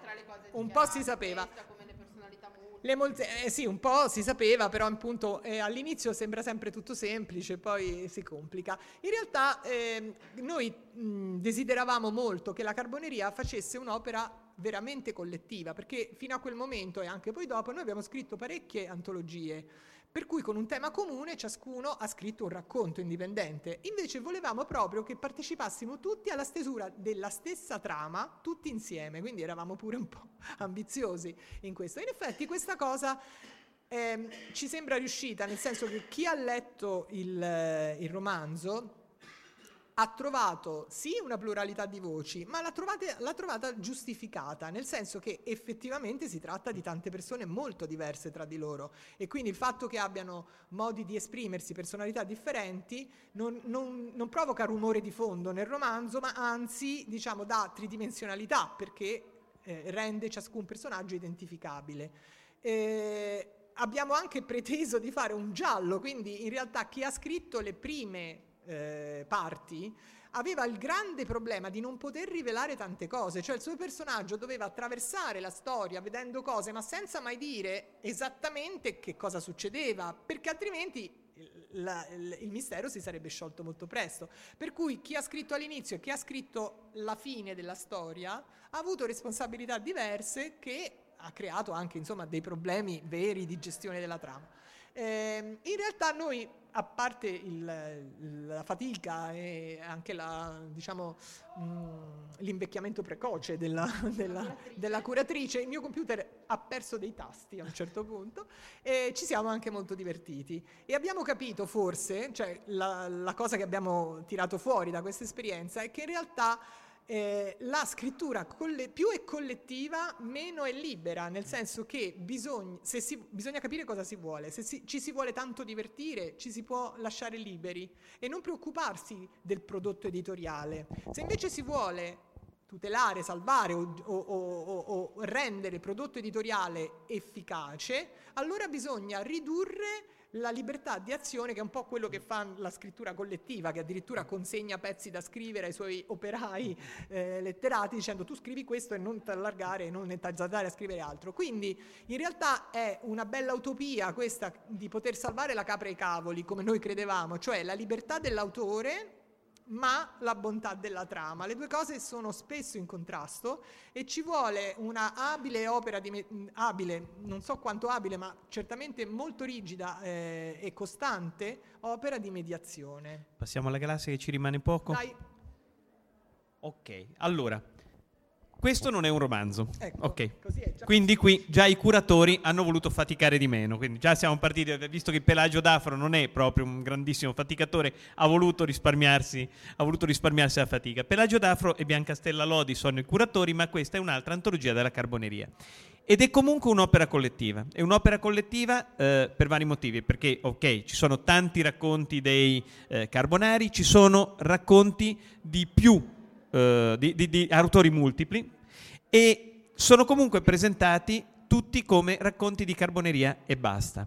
un po' si sapeva. Le molte, eh, sì, un po' si sapeva, però appunto eh, all'inizio sembra sempre tutto semplice, poi si complica. In realtà eh, noi mh, desideravamo molto che la carboneria facesse un'opera veramente collettiva, perché fino a quel momento e anche poi dopo noi abbiamo scritto parecchie antologie per cui con un tema comune ciascuno ha scritto un racconto indipendente. Invece volevamo proprio che partecipassimo tutti alla stesura della stessa trama, tutti insieme, quindi eravamo pure un po' ambiziosi in questo. In effetti questa cosa eh, ci sembra riuscita, nel senso che chi ha letto il, il romanzo ha trovato sì una pluralità di voci, ma l'ha, trovate, l'ha, trovata giustificata, nel senso che effettivamente si tratta di tante persone molto diverse tra di loro e quindi il fatto che abbiano modi di esprimersi, personalità differenti, non, non, non provoca rumore di fondo nel romanzo, ma anzi diciamo dà tridimensionalità perché eh, rende ciascun personaggio identificabile. Eh, abbiamo anche preteso di fare un giallo, quindi in realtà chi ha scritto le prime eh, parti, aveva il grande problema di non poter rivelare tante cose, cioè il suo personaggio doveva attraversare la storia vedendo cose ma senza mai dire esattamente che cosa succedeva, perché altrimenti la, il, il mistero si sarebbe sciolto molto presto. Per cui chi ha scritto all'inizio e chi ha scritto la fine della storia ha avuto responsabilità diverse che ha creato anche insomma, dei problemi veri di gestione della trama. Eh, in realtà noi a parte il, la fatica e anche la, diciamo, mh, mm, l'invecchiamento precoce della, della, della, curatrice, il mio computer ha perso dei tasti a un certo punto e ci siamo anche molto divertiti. E abbiamo capito forse, cioè la, la cosa che abbiamo tirato fuori da questa esperienza è che in realtà eh, la scrittura colle- più è collettiva, meno è libera, nel senso che bisogna, si, bisogna capire cosa si vuole, se si, ci si vuole tanto divertire, ci si può lasciare liberi e non preoccuparsi del prodotto editoriale. Se invece si vuole tutelare, salvare o, o, o, o rendere il prodotto editoriale efficace, allora bisogna ridurre la libertà di azione, che è un po' quello che fa la scrittura collettiva, che addirittura consegna pezzi da scrivere ai suoi operai eh, letterati dicendo tu scrivi questo e non ti allargare, non azzardare a scrivere altro. Quindi in realtà è una bella utopia questa di poter salvare la capra e i cavoli, come noi credevamo, cioè la libertà dell'autore ma la bontà della trama. Le due cose sono spesso in contrasto e ci vuole una abile opera di me- abile, non so quanto abile, ma certamente molto rigida eh, e costante opera di mediazione. Passiamo alla galassia che ci rimane poco. Dai. Ok, allora questo non è un romanzo. Ecco, ok. Quindi qui già i curatori hanno voluto faticare di meno. Quindi già siamo partiti, visto che Pelagio D'Afro non è proprio un grandissimo faticatore, ha voluto risparmiarsi, ha voluto risparmiarsi la fatica. Pelagio D'Afro e Bianca Stella Lodi sono i curatori, ma questa è un'altra antologia della carboneria. ed è comunque un'opera collettiva. È un'opera collettiva eh, per vari motivi, perché ok, ci sono tanti racconti dei eh, Carbonari, ci sono racconti di più, eh, di, di, di autori multipli, e sono comunque presentati tutti come racconti di carboneria e basta.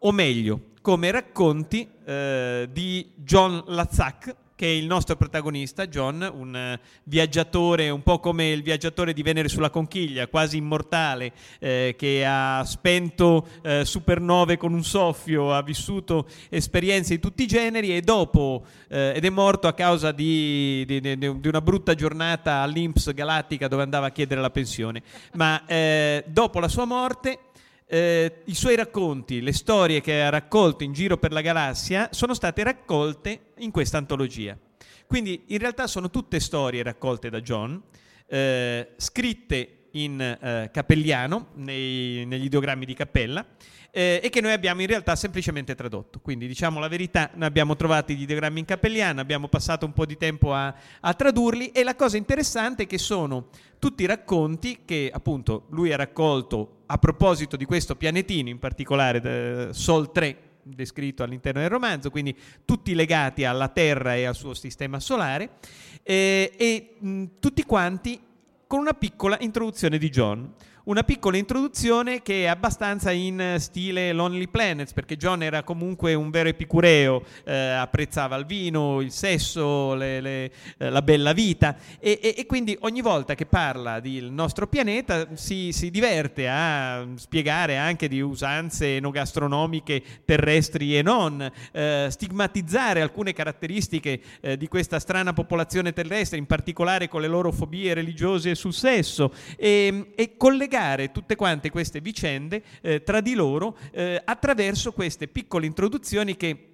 O meglio, come racconti eh, di John Lazzac, che è il nostro protagonista, John, un uh, viaggiatore un po' come il viaggiatore di Venere sulla conchiglia, quasi immortale, eh, che ha spento eh, supernove con un soffio, ha vissuto esperienze di tutti i generi e dopo, eh, ed è morto a causa di, di, di, di una brutta giornata all'Inps Galattica dove andava a chiedere la pensione. Ma eh, dopo la sua morte eh, i suoi racconti, le storie che ha raccolto in giro per la galassia, sono state raccolte in questa antologia. Quindi in realtà sono tutte storie raccolte da John, eh, scritte in eh, cappelliano, nei, negli ideogrammi di cappella, eh, e che noi abbiamo in realtà semplicemente tradotto. Quindi diciamo la verità, noi abbiamo trovato gli ideogrammi in cappelliano, abbiamo passato un po' di tempo a, a tradurli e la cosa interessante è che sono tutti racconti che appunto lui ha raccolto a proposito di questo pianetino, in particolare Sol 3, descritto all'interno del romanzo, quindi tutti legati alla Terra e al suo sistema solare, eh, e mh, tutti quanti con una piccola introduzione di John una piccola introduzione che è abbastanza in stile Lonely Planets, perché John era comunque un vero epicureo, eh, apprezzava il vino, il sesso, le, le, eh, la bella vita. E, e, e, quindi ogni volta che parla del nostro pianeta si, si, diverte a spiegare anche di usanze enogastronomiche terrestri e non, eh, stigmatizzare alcune caratteristiche eh, di questa strana popolazione terrestre, in particolare con le loro fobie religiose sul sesso. E, e collegare collegare tutte quante queste vicende eh, tra di loro eh, attraverso queste piccole introduzioni che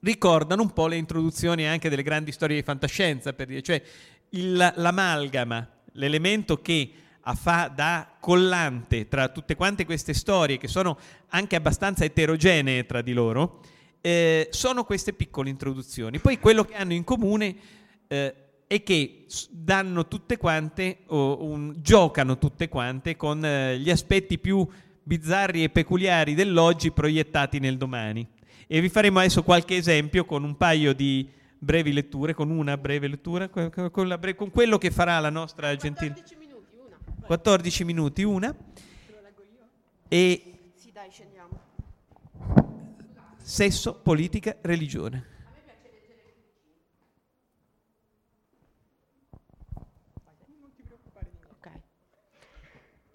ricordano un po' le introduzioni anche delle grandi storie di fantascienza, per dire, cioè il, l'amalgama, l'elemento che fa da collante tra tutte quante queste storie che sono anche abbastanza eterogenee tra di loro, eh, sono queste piccole introduzioni. Poi quello che hanno in comune eh, e che danno tutte quante, o un, giocano tutte quante con eh, gli aspetti più bizzarri e peculiari dell'oggi proiettati nel domani. E vi faremo adesso qualche esempio con un paio di brevi letture, con una breve lettura, con, bre- con quello che farà la nostra gentile... 14 minuti, una. 14 minuti, una. E... Sì, dai, scendiamo. Sesso, politica, religione.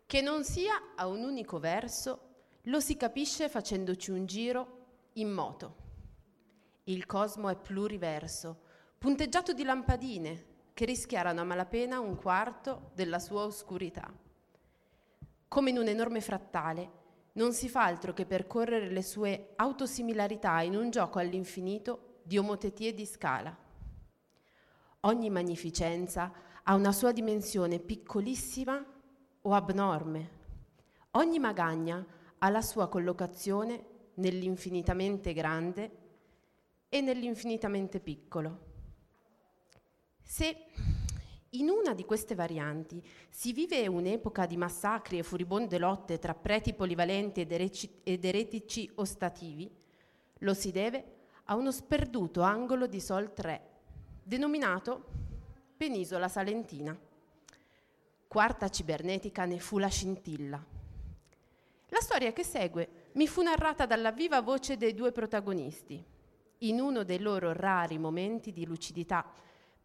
Che non sia a un unico verso lo si capisce facendoci un giro in moto. Il cosmo è pluriverso, punteggiato di lampadine che rischiarano a malapena un quarto della sua oscurità. Come in un enorme frattale, non si fa altro che percorrere le sue autosimilarità in un gioco all'infinito di omotetie di scala. Ogni magnificenza ha una sua dimensione piccolissima o abnorme. Ogni magagna ha la sua collocazione nell'infinitamente grande e nell'infinitamente piccolo. Se in una di queste varianti si vive un'epoca di massacri e furibonde lotte tra preti polivalenti ed, ereci, ed eretici ostativi, lo si deve a uno sperduto angolo di Sol 3, denominato Penisola Salentina quarta cibernetica ne fu la scintilla. La storia che segue mi fu narrata dalla viva voce dei due protagonisti, in uno dei loro rari momenti di lucidità,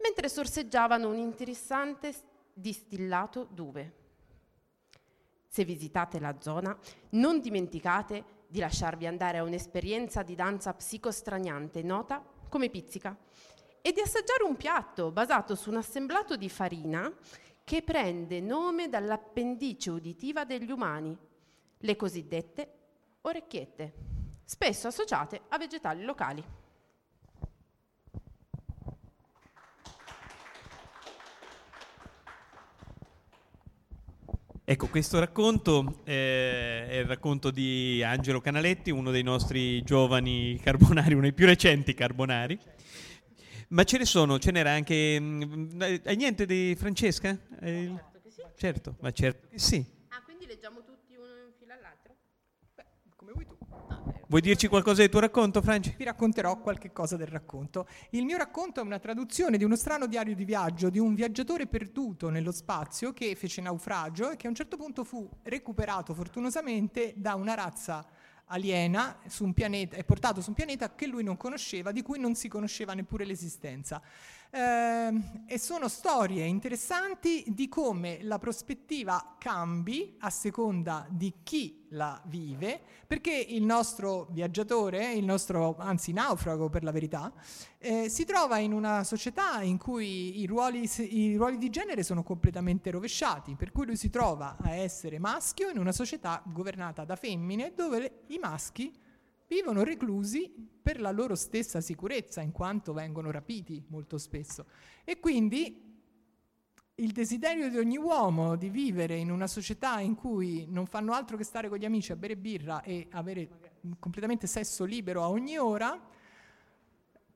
mentre sorseggiavano un interessante distillato d'uve. Se visitate la zona, non dimenticate di lasciarvi andare a un'esperienza di danza psicostraniante nota come pizzica e di assaggiare un piatto basato su un assemblato di farina che prende nome dall'appendice uditiva degli umani, le cosiddette orecchiette, spesso associate a vegetali locali. Ecco, questo racconto eh, è il racconto di Angelo Canaletti, uno dei nostri giovani carbonari, uno dei più recenti carbonari. Ma ce ne sono, ce n'era anche... Mm, eh, hai niente di Francesca? Eh, no, certo che sì. Certo, ma certo che sì. Ah, quindi leggiamo tutti uno in fila all'altro? Beh, come vuoi tu. Ah, vuoi dirci qualcosa del tuo racconto, Franci? Vi racconterò qualche cosa del racconto. Il mio racconto è una traduzione di uno strano diario di viaggio di un viaggiatore perduto nello spazio che fece naufragio e che a un certo punto fu recuperato fortunosamente da una razza aliena su un pianeta, è portato su un pianeta che lui non conosceva, di cui non si conosceva neppure l'esistenza. Eh, e sono storie interessanti di come la prospettiva cambi a seconda di chi la vive, perché il nostro viaggiatore, il nostro anzi naufrago per la verità, eh, si trova in una società in cui i ruoli, i ruoli di genere sono completamente rovesciati, per cui lui si trova a essere maschio in una società governata da femmine dove i maschi vivono reclusi per la loro stessa sicurezza, in quanto vengono rapiti molto spesso. E quindi il desiderio di ogni uomo di vivere in una società in cui non fanno altro che stare con gli amici a bere birra e avere completamente sesso libero a ogni ora,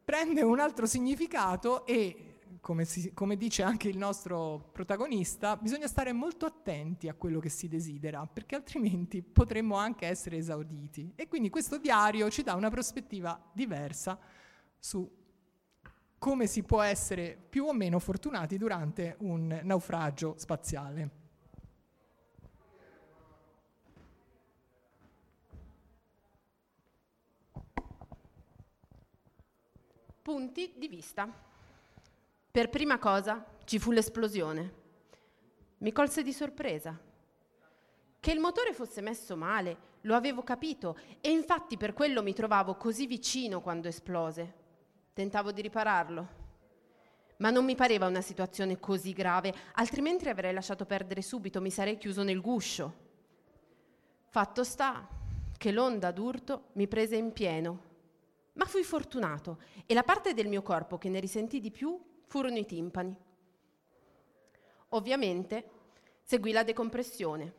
prende un altro significato e come, si, come, dice anche il nostro protagonista, bisogna stare molto attenti a quello che si desidera, perché altrimenti potremmo anche essere esauditi. E quindi questo diario ci dà una prospettiva diversa su come si può essere più o meno fortunati durante un naufragio spaziale. Punti di vista. Per prima cosa ci fu l'esplosione. Mi colse di sorpresa. Che il motore fosse messo male, lo avevo capito e infatti per quello mi trovavo così vicino quando esplose. Tentavo di ripararlo. Ma non mi pareva una situazione così grave, altrimenti avrei lasciato perdere subito, mi sarei chiuso nel guscio. Fatto sta che l'onda d'urto mi prese in pieno, ma fui fortunato e la parte del mio corpo che ne risentì di più furono i timpani. Ovviamente seguì la decompressione.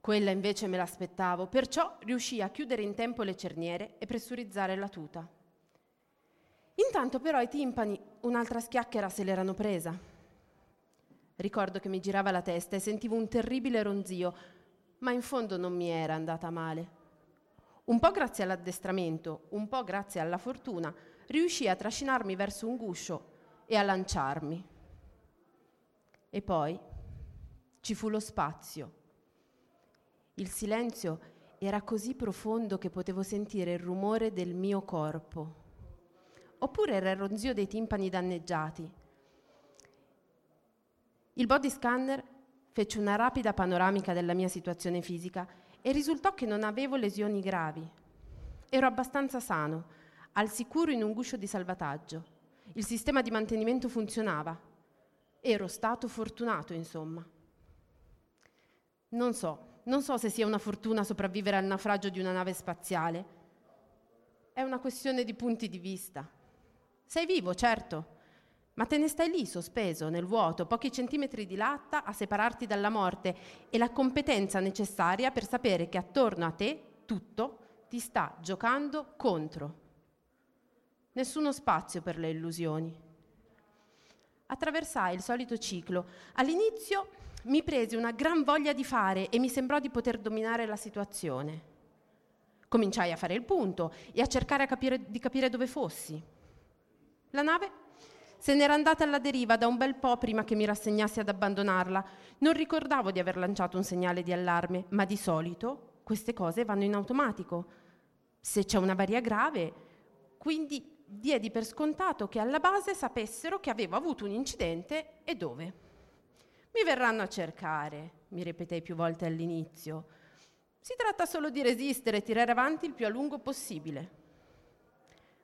Quella invece me l'aspettavo, perciò riuscii a chiudere in tempo le cerniere e pressurizzare la tuta. Intanto però i timpani un'altra schiacchiera se l'erano presa. Ricordo che mi girava la testa e sentivo un terribile ronzio, ma in fondo non mi era andata male. Un po' grazie all'addestramento, un po' grazie alla fortuna, riuscii a trascinarmi verso un guscio e a lanciarmi. E poi ci fu lo spazio. Il silenzio era così profondo che potevo sentire il rumore del mio corpo. Oppure era il ronzio dei timpani danneggiati. Il body scanner fece una rapida panoramica della mia situazione fisica e risultò che non avevo lesioni gravi. Ero abbastanza sano, al sicuro in un guscio di salvataggio. Il sistema di mantenimento funzionava. Ero stato fortunato, insomma. Non so, non so se sia una fortuna sopravvivere al naufragio di una nave spaziale. È una questione di punti di vista. Sei vivo, certo, ma te ne stai lì sospeso nel vuoto, pochi centimetri di latta a separarti dalla morte e la competenza necessaria per sapere che attorno a te tutto ti sta giocando contro nessuno spazio per le illusioni. Attraversai il solito ciclo. All'inizio mi prese una gran voglia di fare e mi sembrò di poter dominare la situazione. Cominciai a fare il punto e a cercare capire, di capire dove fossi. La nave se n'era andata alla deriva da un bel po' prima che mi rassegnassi ad abbandonarla. Non ricordavo di aver lanciato un segnale di allarme, ma di solito queste cose vanno in automatico. Se c'è una varia grave, quindi diedi per scontato che alla base sapessero che avevo avuto un incidente e dove. Mi verranno a cercare, mi ripetei più volte all'inizio. Si tratta solo di resistere e tirare avanti il più a lungo possibile.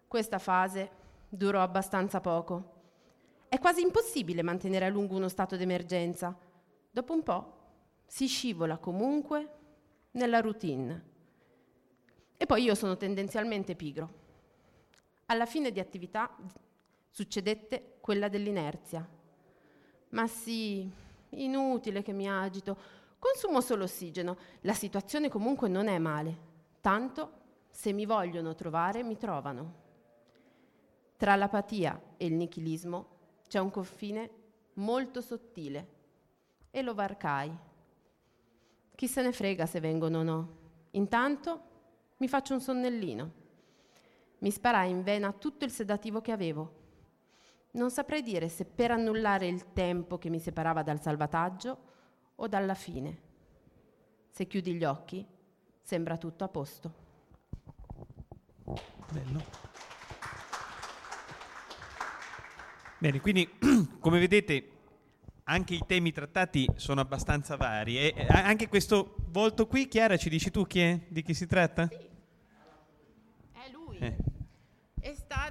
Questa fase durò abbastanza poco. È quasi impossibile mantenere a lungo uno stato d'emergenza. Dopo un po' si scivola comunque nella routine. E poi io sono tendenzialmente pigro. Alla fine di attività succedette quella dell'inerzia. Ma sì, inutile che mi agito, consumo solo ossigeno, la situazione comunque non è male, tanto se mi vogliono trovare mi trovano. Tra l'apatia e il nichilismo c'è un confine molto sottile e lo varcai. Chi se ne frega se vengono o no. Intanto mi faccio un sonnellino. Mi sparai in vena tutto il sedativo che avevo. Non saprei dire se per annullare il tempo che mi separava dal salvataggio o dalla fine. Se chiudi gli occhi, sembra tutto a posto. Bello. Bene, quindi come vedete anche i temi trattati sono abbastanza vari e anche questo volto qui, Chiara, ci dici tu chi è, di chi si tratta? Sì. È lui. Eh.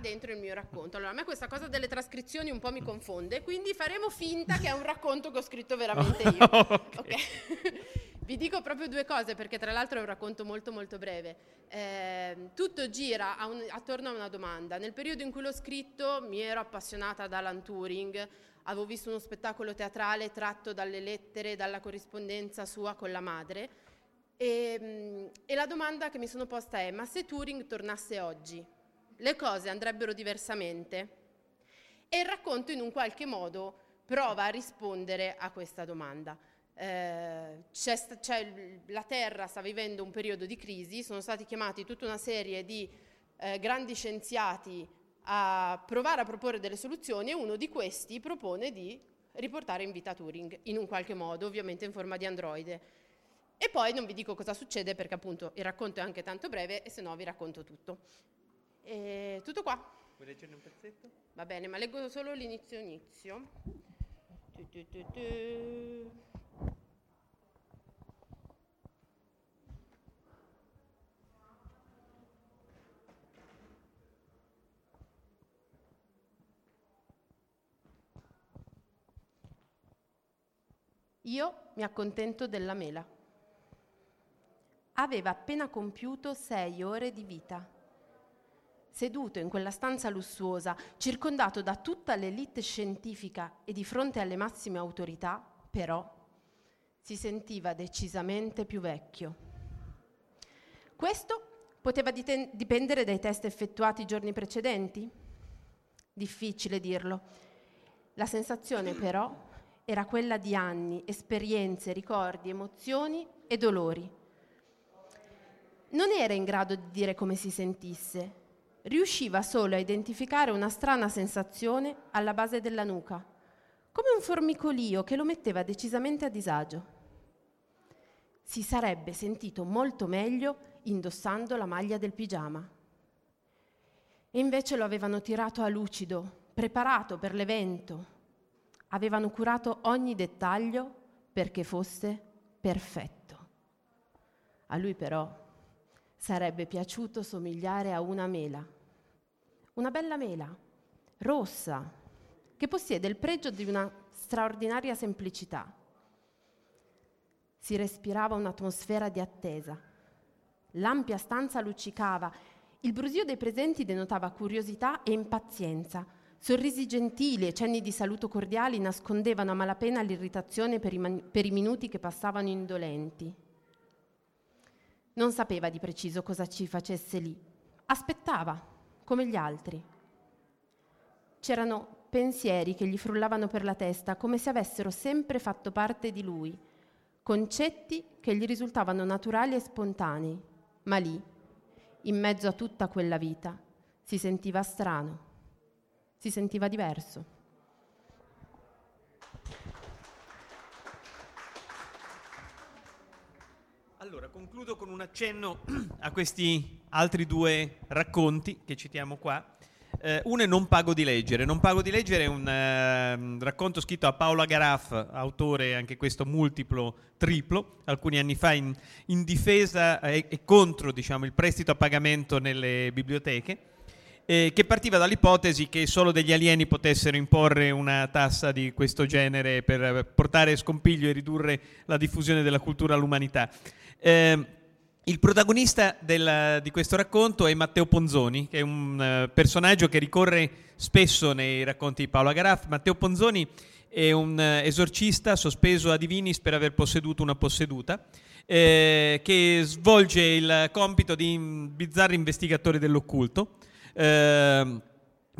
Dentro il mio racconto. Allora, a me questa cosa delle trascrizioni un po' mi confonde, quindi faremo finta che è un racconto che ho scritto veramente io. ok. okay. Vi dico proprio due cose perché tra l'altro è un racconto molto molto breve. Eh, tutto gira a un, attorno a una domanda. Nel periodo in cui l'ho scritto mi ero appassionata ad Alan Turing, avevo visto uno spettacolo teatrale tratto dalle lettere, dalla corrispondenza sua con la madre e, e la domanda che mi sono posta è ma se Turing tornasse oggi, le cose andrebbero diversamente? E il racconto in un qualche modo prova a rispondere a questa domanda. Eh, c'è, c'è, la Terra sta vivendo un periodo di crisi, sono stati chiamati tutta una serie di eh, grandi scienziati a provare a proporre delle soluzioni e uno di questi propone di riportare in vita Turing, in un qualche modo, ovviamente in forma di androide. E poi non vi dico cosa succede perché appunto il racconto è anche tanto breve e se no vi racconto tutto. E tutto qua. Vuoi leggerne un pezzetto? Va bene, ma leggo solo l'inizio inizio. Tu, tu, tu, Io mi accontento della mela. Aveva appena compiuto sei ore di vita. Seduto in quella stanza lussuosa, circondato da tutta l'elite scientifica e di fronte alle massime autorità, però si sentiva decisamente più vecchio. Questo poteva diten- dipendere dai test effettuati i giorni precedenti? Difficile dirlo. La sensazione però era quella di anni, esperienze, ricordi, emozioni e dolori. Non era in grado di dire come si sentisse, riusciva solo a identificare una strana sensazione alla base della nuca, come un formicolio che lo metteva decisamente a disagio. Si sarebbe sentito molto meglio indossando la maglia del pigiama. E invece lo avevano tirato a lucido, preparato per l'evento, avevano curato ogni dettaglio perché fosse perfetto. A lui però sarebbe piaciuto somigliare a una mela, una bella mela, rossa, che possiede il pregio di una straordinaria semplicità. Si respirava un'atmosfera di attesa. L'ampia stanza luccicava, il brusio dei presenti denotava curiosità e impazienza Sorrisi gentili e cenni di saluto cordiali nascondevano a malapena l'irritazione per i, man- per i minuti che passavano indolenti. Non sapeva di preciso cosa ci facesse lì. Aspettava, come gli altri. C'erano pensieri che gli frullavano per la testa come se avessero sempre fatto parte di lui, concetti che gli risultavano naturali e spontanei, ma lì, in mezzo a tutta quella vita, si sentiva strano si sentiva diverso. Allora, concludo con un accenno a questi altri due racconti che citiamo qua. Eh, uno è Non pago di leggere. Non pago di leggere è un uh, racconto scritto a Paola Garaff, autore anche questo multiplo, triplo, alcuni anni fa in, in difesa e, e contro diciamo, il prestito a pagamento nelle biblioteche eh, che partiva dall'ipotesi che solo degli alieni potessero imporre una tassa di questo genere per portare scompiglio e ridurre la diffusione della cultura all'umanità. Eh, il protagonista del, di questo racconto è Matteo Ponzoni, che è un uh, personaggio che ricorre spesso nei racconti di Paolo Garaff. Matteo Ponzoni è un uh, esorcista sospeso a Divinis per aver posseduto una posseduta, eh, che svolge il compito di bizzarri investigatori dell'occulto Ehm,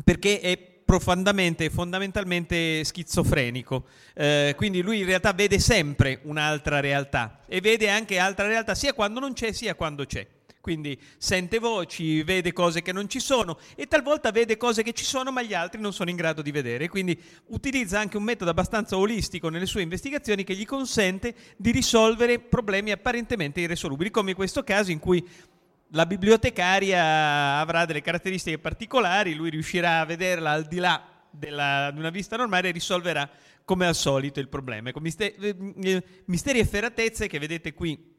perché è profondamente e fondamentalmente schizofrenico. Eh, quindi lui in realtà vede sempre un'altra realtà e vede anche altra realtà sia quando non c'è sia quando c'è. quindi sente voci, vede cose che non ci sono e talvolta vede cose che ci sono ma gli altri non sono in grado di vedere, quindi utilizza anche un metodo abbastanza olistico nelle sue investigazioni che gli consente di risolvere problemi apparentemente irresolubili, come in questo caso in cui la bibliotecaria avrà delle caratteristiche particolari, lui riuscirà a vederla al di là della, di una vista normale e risolverà come al solito il problema. Ecco, misteri, eh, misteri e ferratezze che vedete qui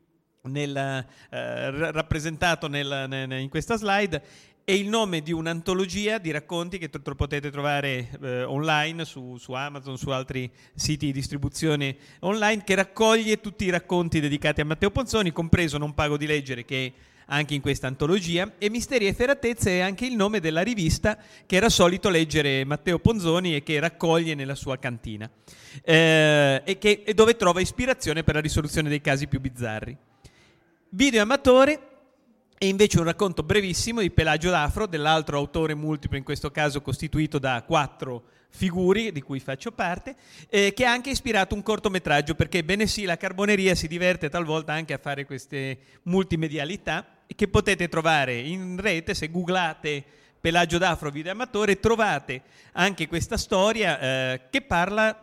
nel, eh, rappresentato nel, in questa slide è il nome di un'antologia di racconti che tro- potete trovare eh, online su, su, Amazon, su altri siti di distribuzione online, che raccoglie tutti i racconti dedicati a Matteo Ponzoni, compreso Non pago di leggere, che è anche in questa antologia, e Misteri e Ferratezze è anche il nome della rivista che era solito leggere Matteo Ponzoni e che raccoglie nella sua cantina, eh, e, che, e dove trova ispirazione per la risoluzione dei casi più bizzarri. Video amatore è invece un racconto brevissimo di Pelagio d'Afro, dell'altro autore multiplo, in questo caso costituito da quattro figuri di cui faccio parte, eh, che ha anche ispirato un cortometraggio, perché bene sì, la carboneria si diverte talvolta anche a fare queste multimedialità che potete trovare in rete se googlate Pelagio d'Afro video amatore, trovate anche questa storia eh, che parla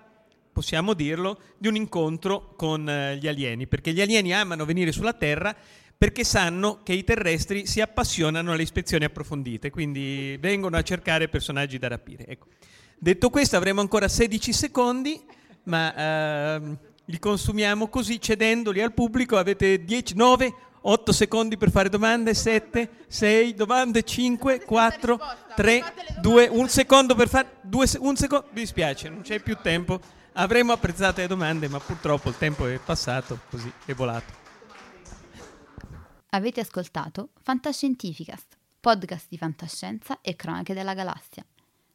possiamo dirlo, di un incontro con eh, gli alieni, perché gli alieni amano venire sulla Terra perché sanno che i terrestri si appassionano alle ispezioni approfondite, quindi vengono a cercare personaggi da rapire. Ecco. Detto questo avremo ancora 16 secondi, ma eh, li consumiamo così cedendoli al pubblico. Avete 10, 9, 8 secondi per fare domande, 7, 6 domande, 5, 4, 3, 2, un secondo per fare... Due, un secondo, mi dispiace, non c'è più tempo. Avremmo apprezzato le domande, ma purtroppo il tempo è passato, così è volato. Avete ascoltato Fantascientificast, podcast di fantascienza e cronache della galassia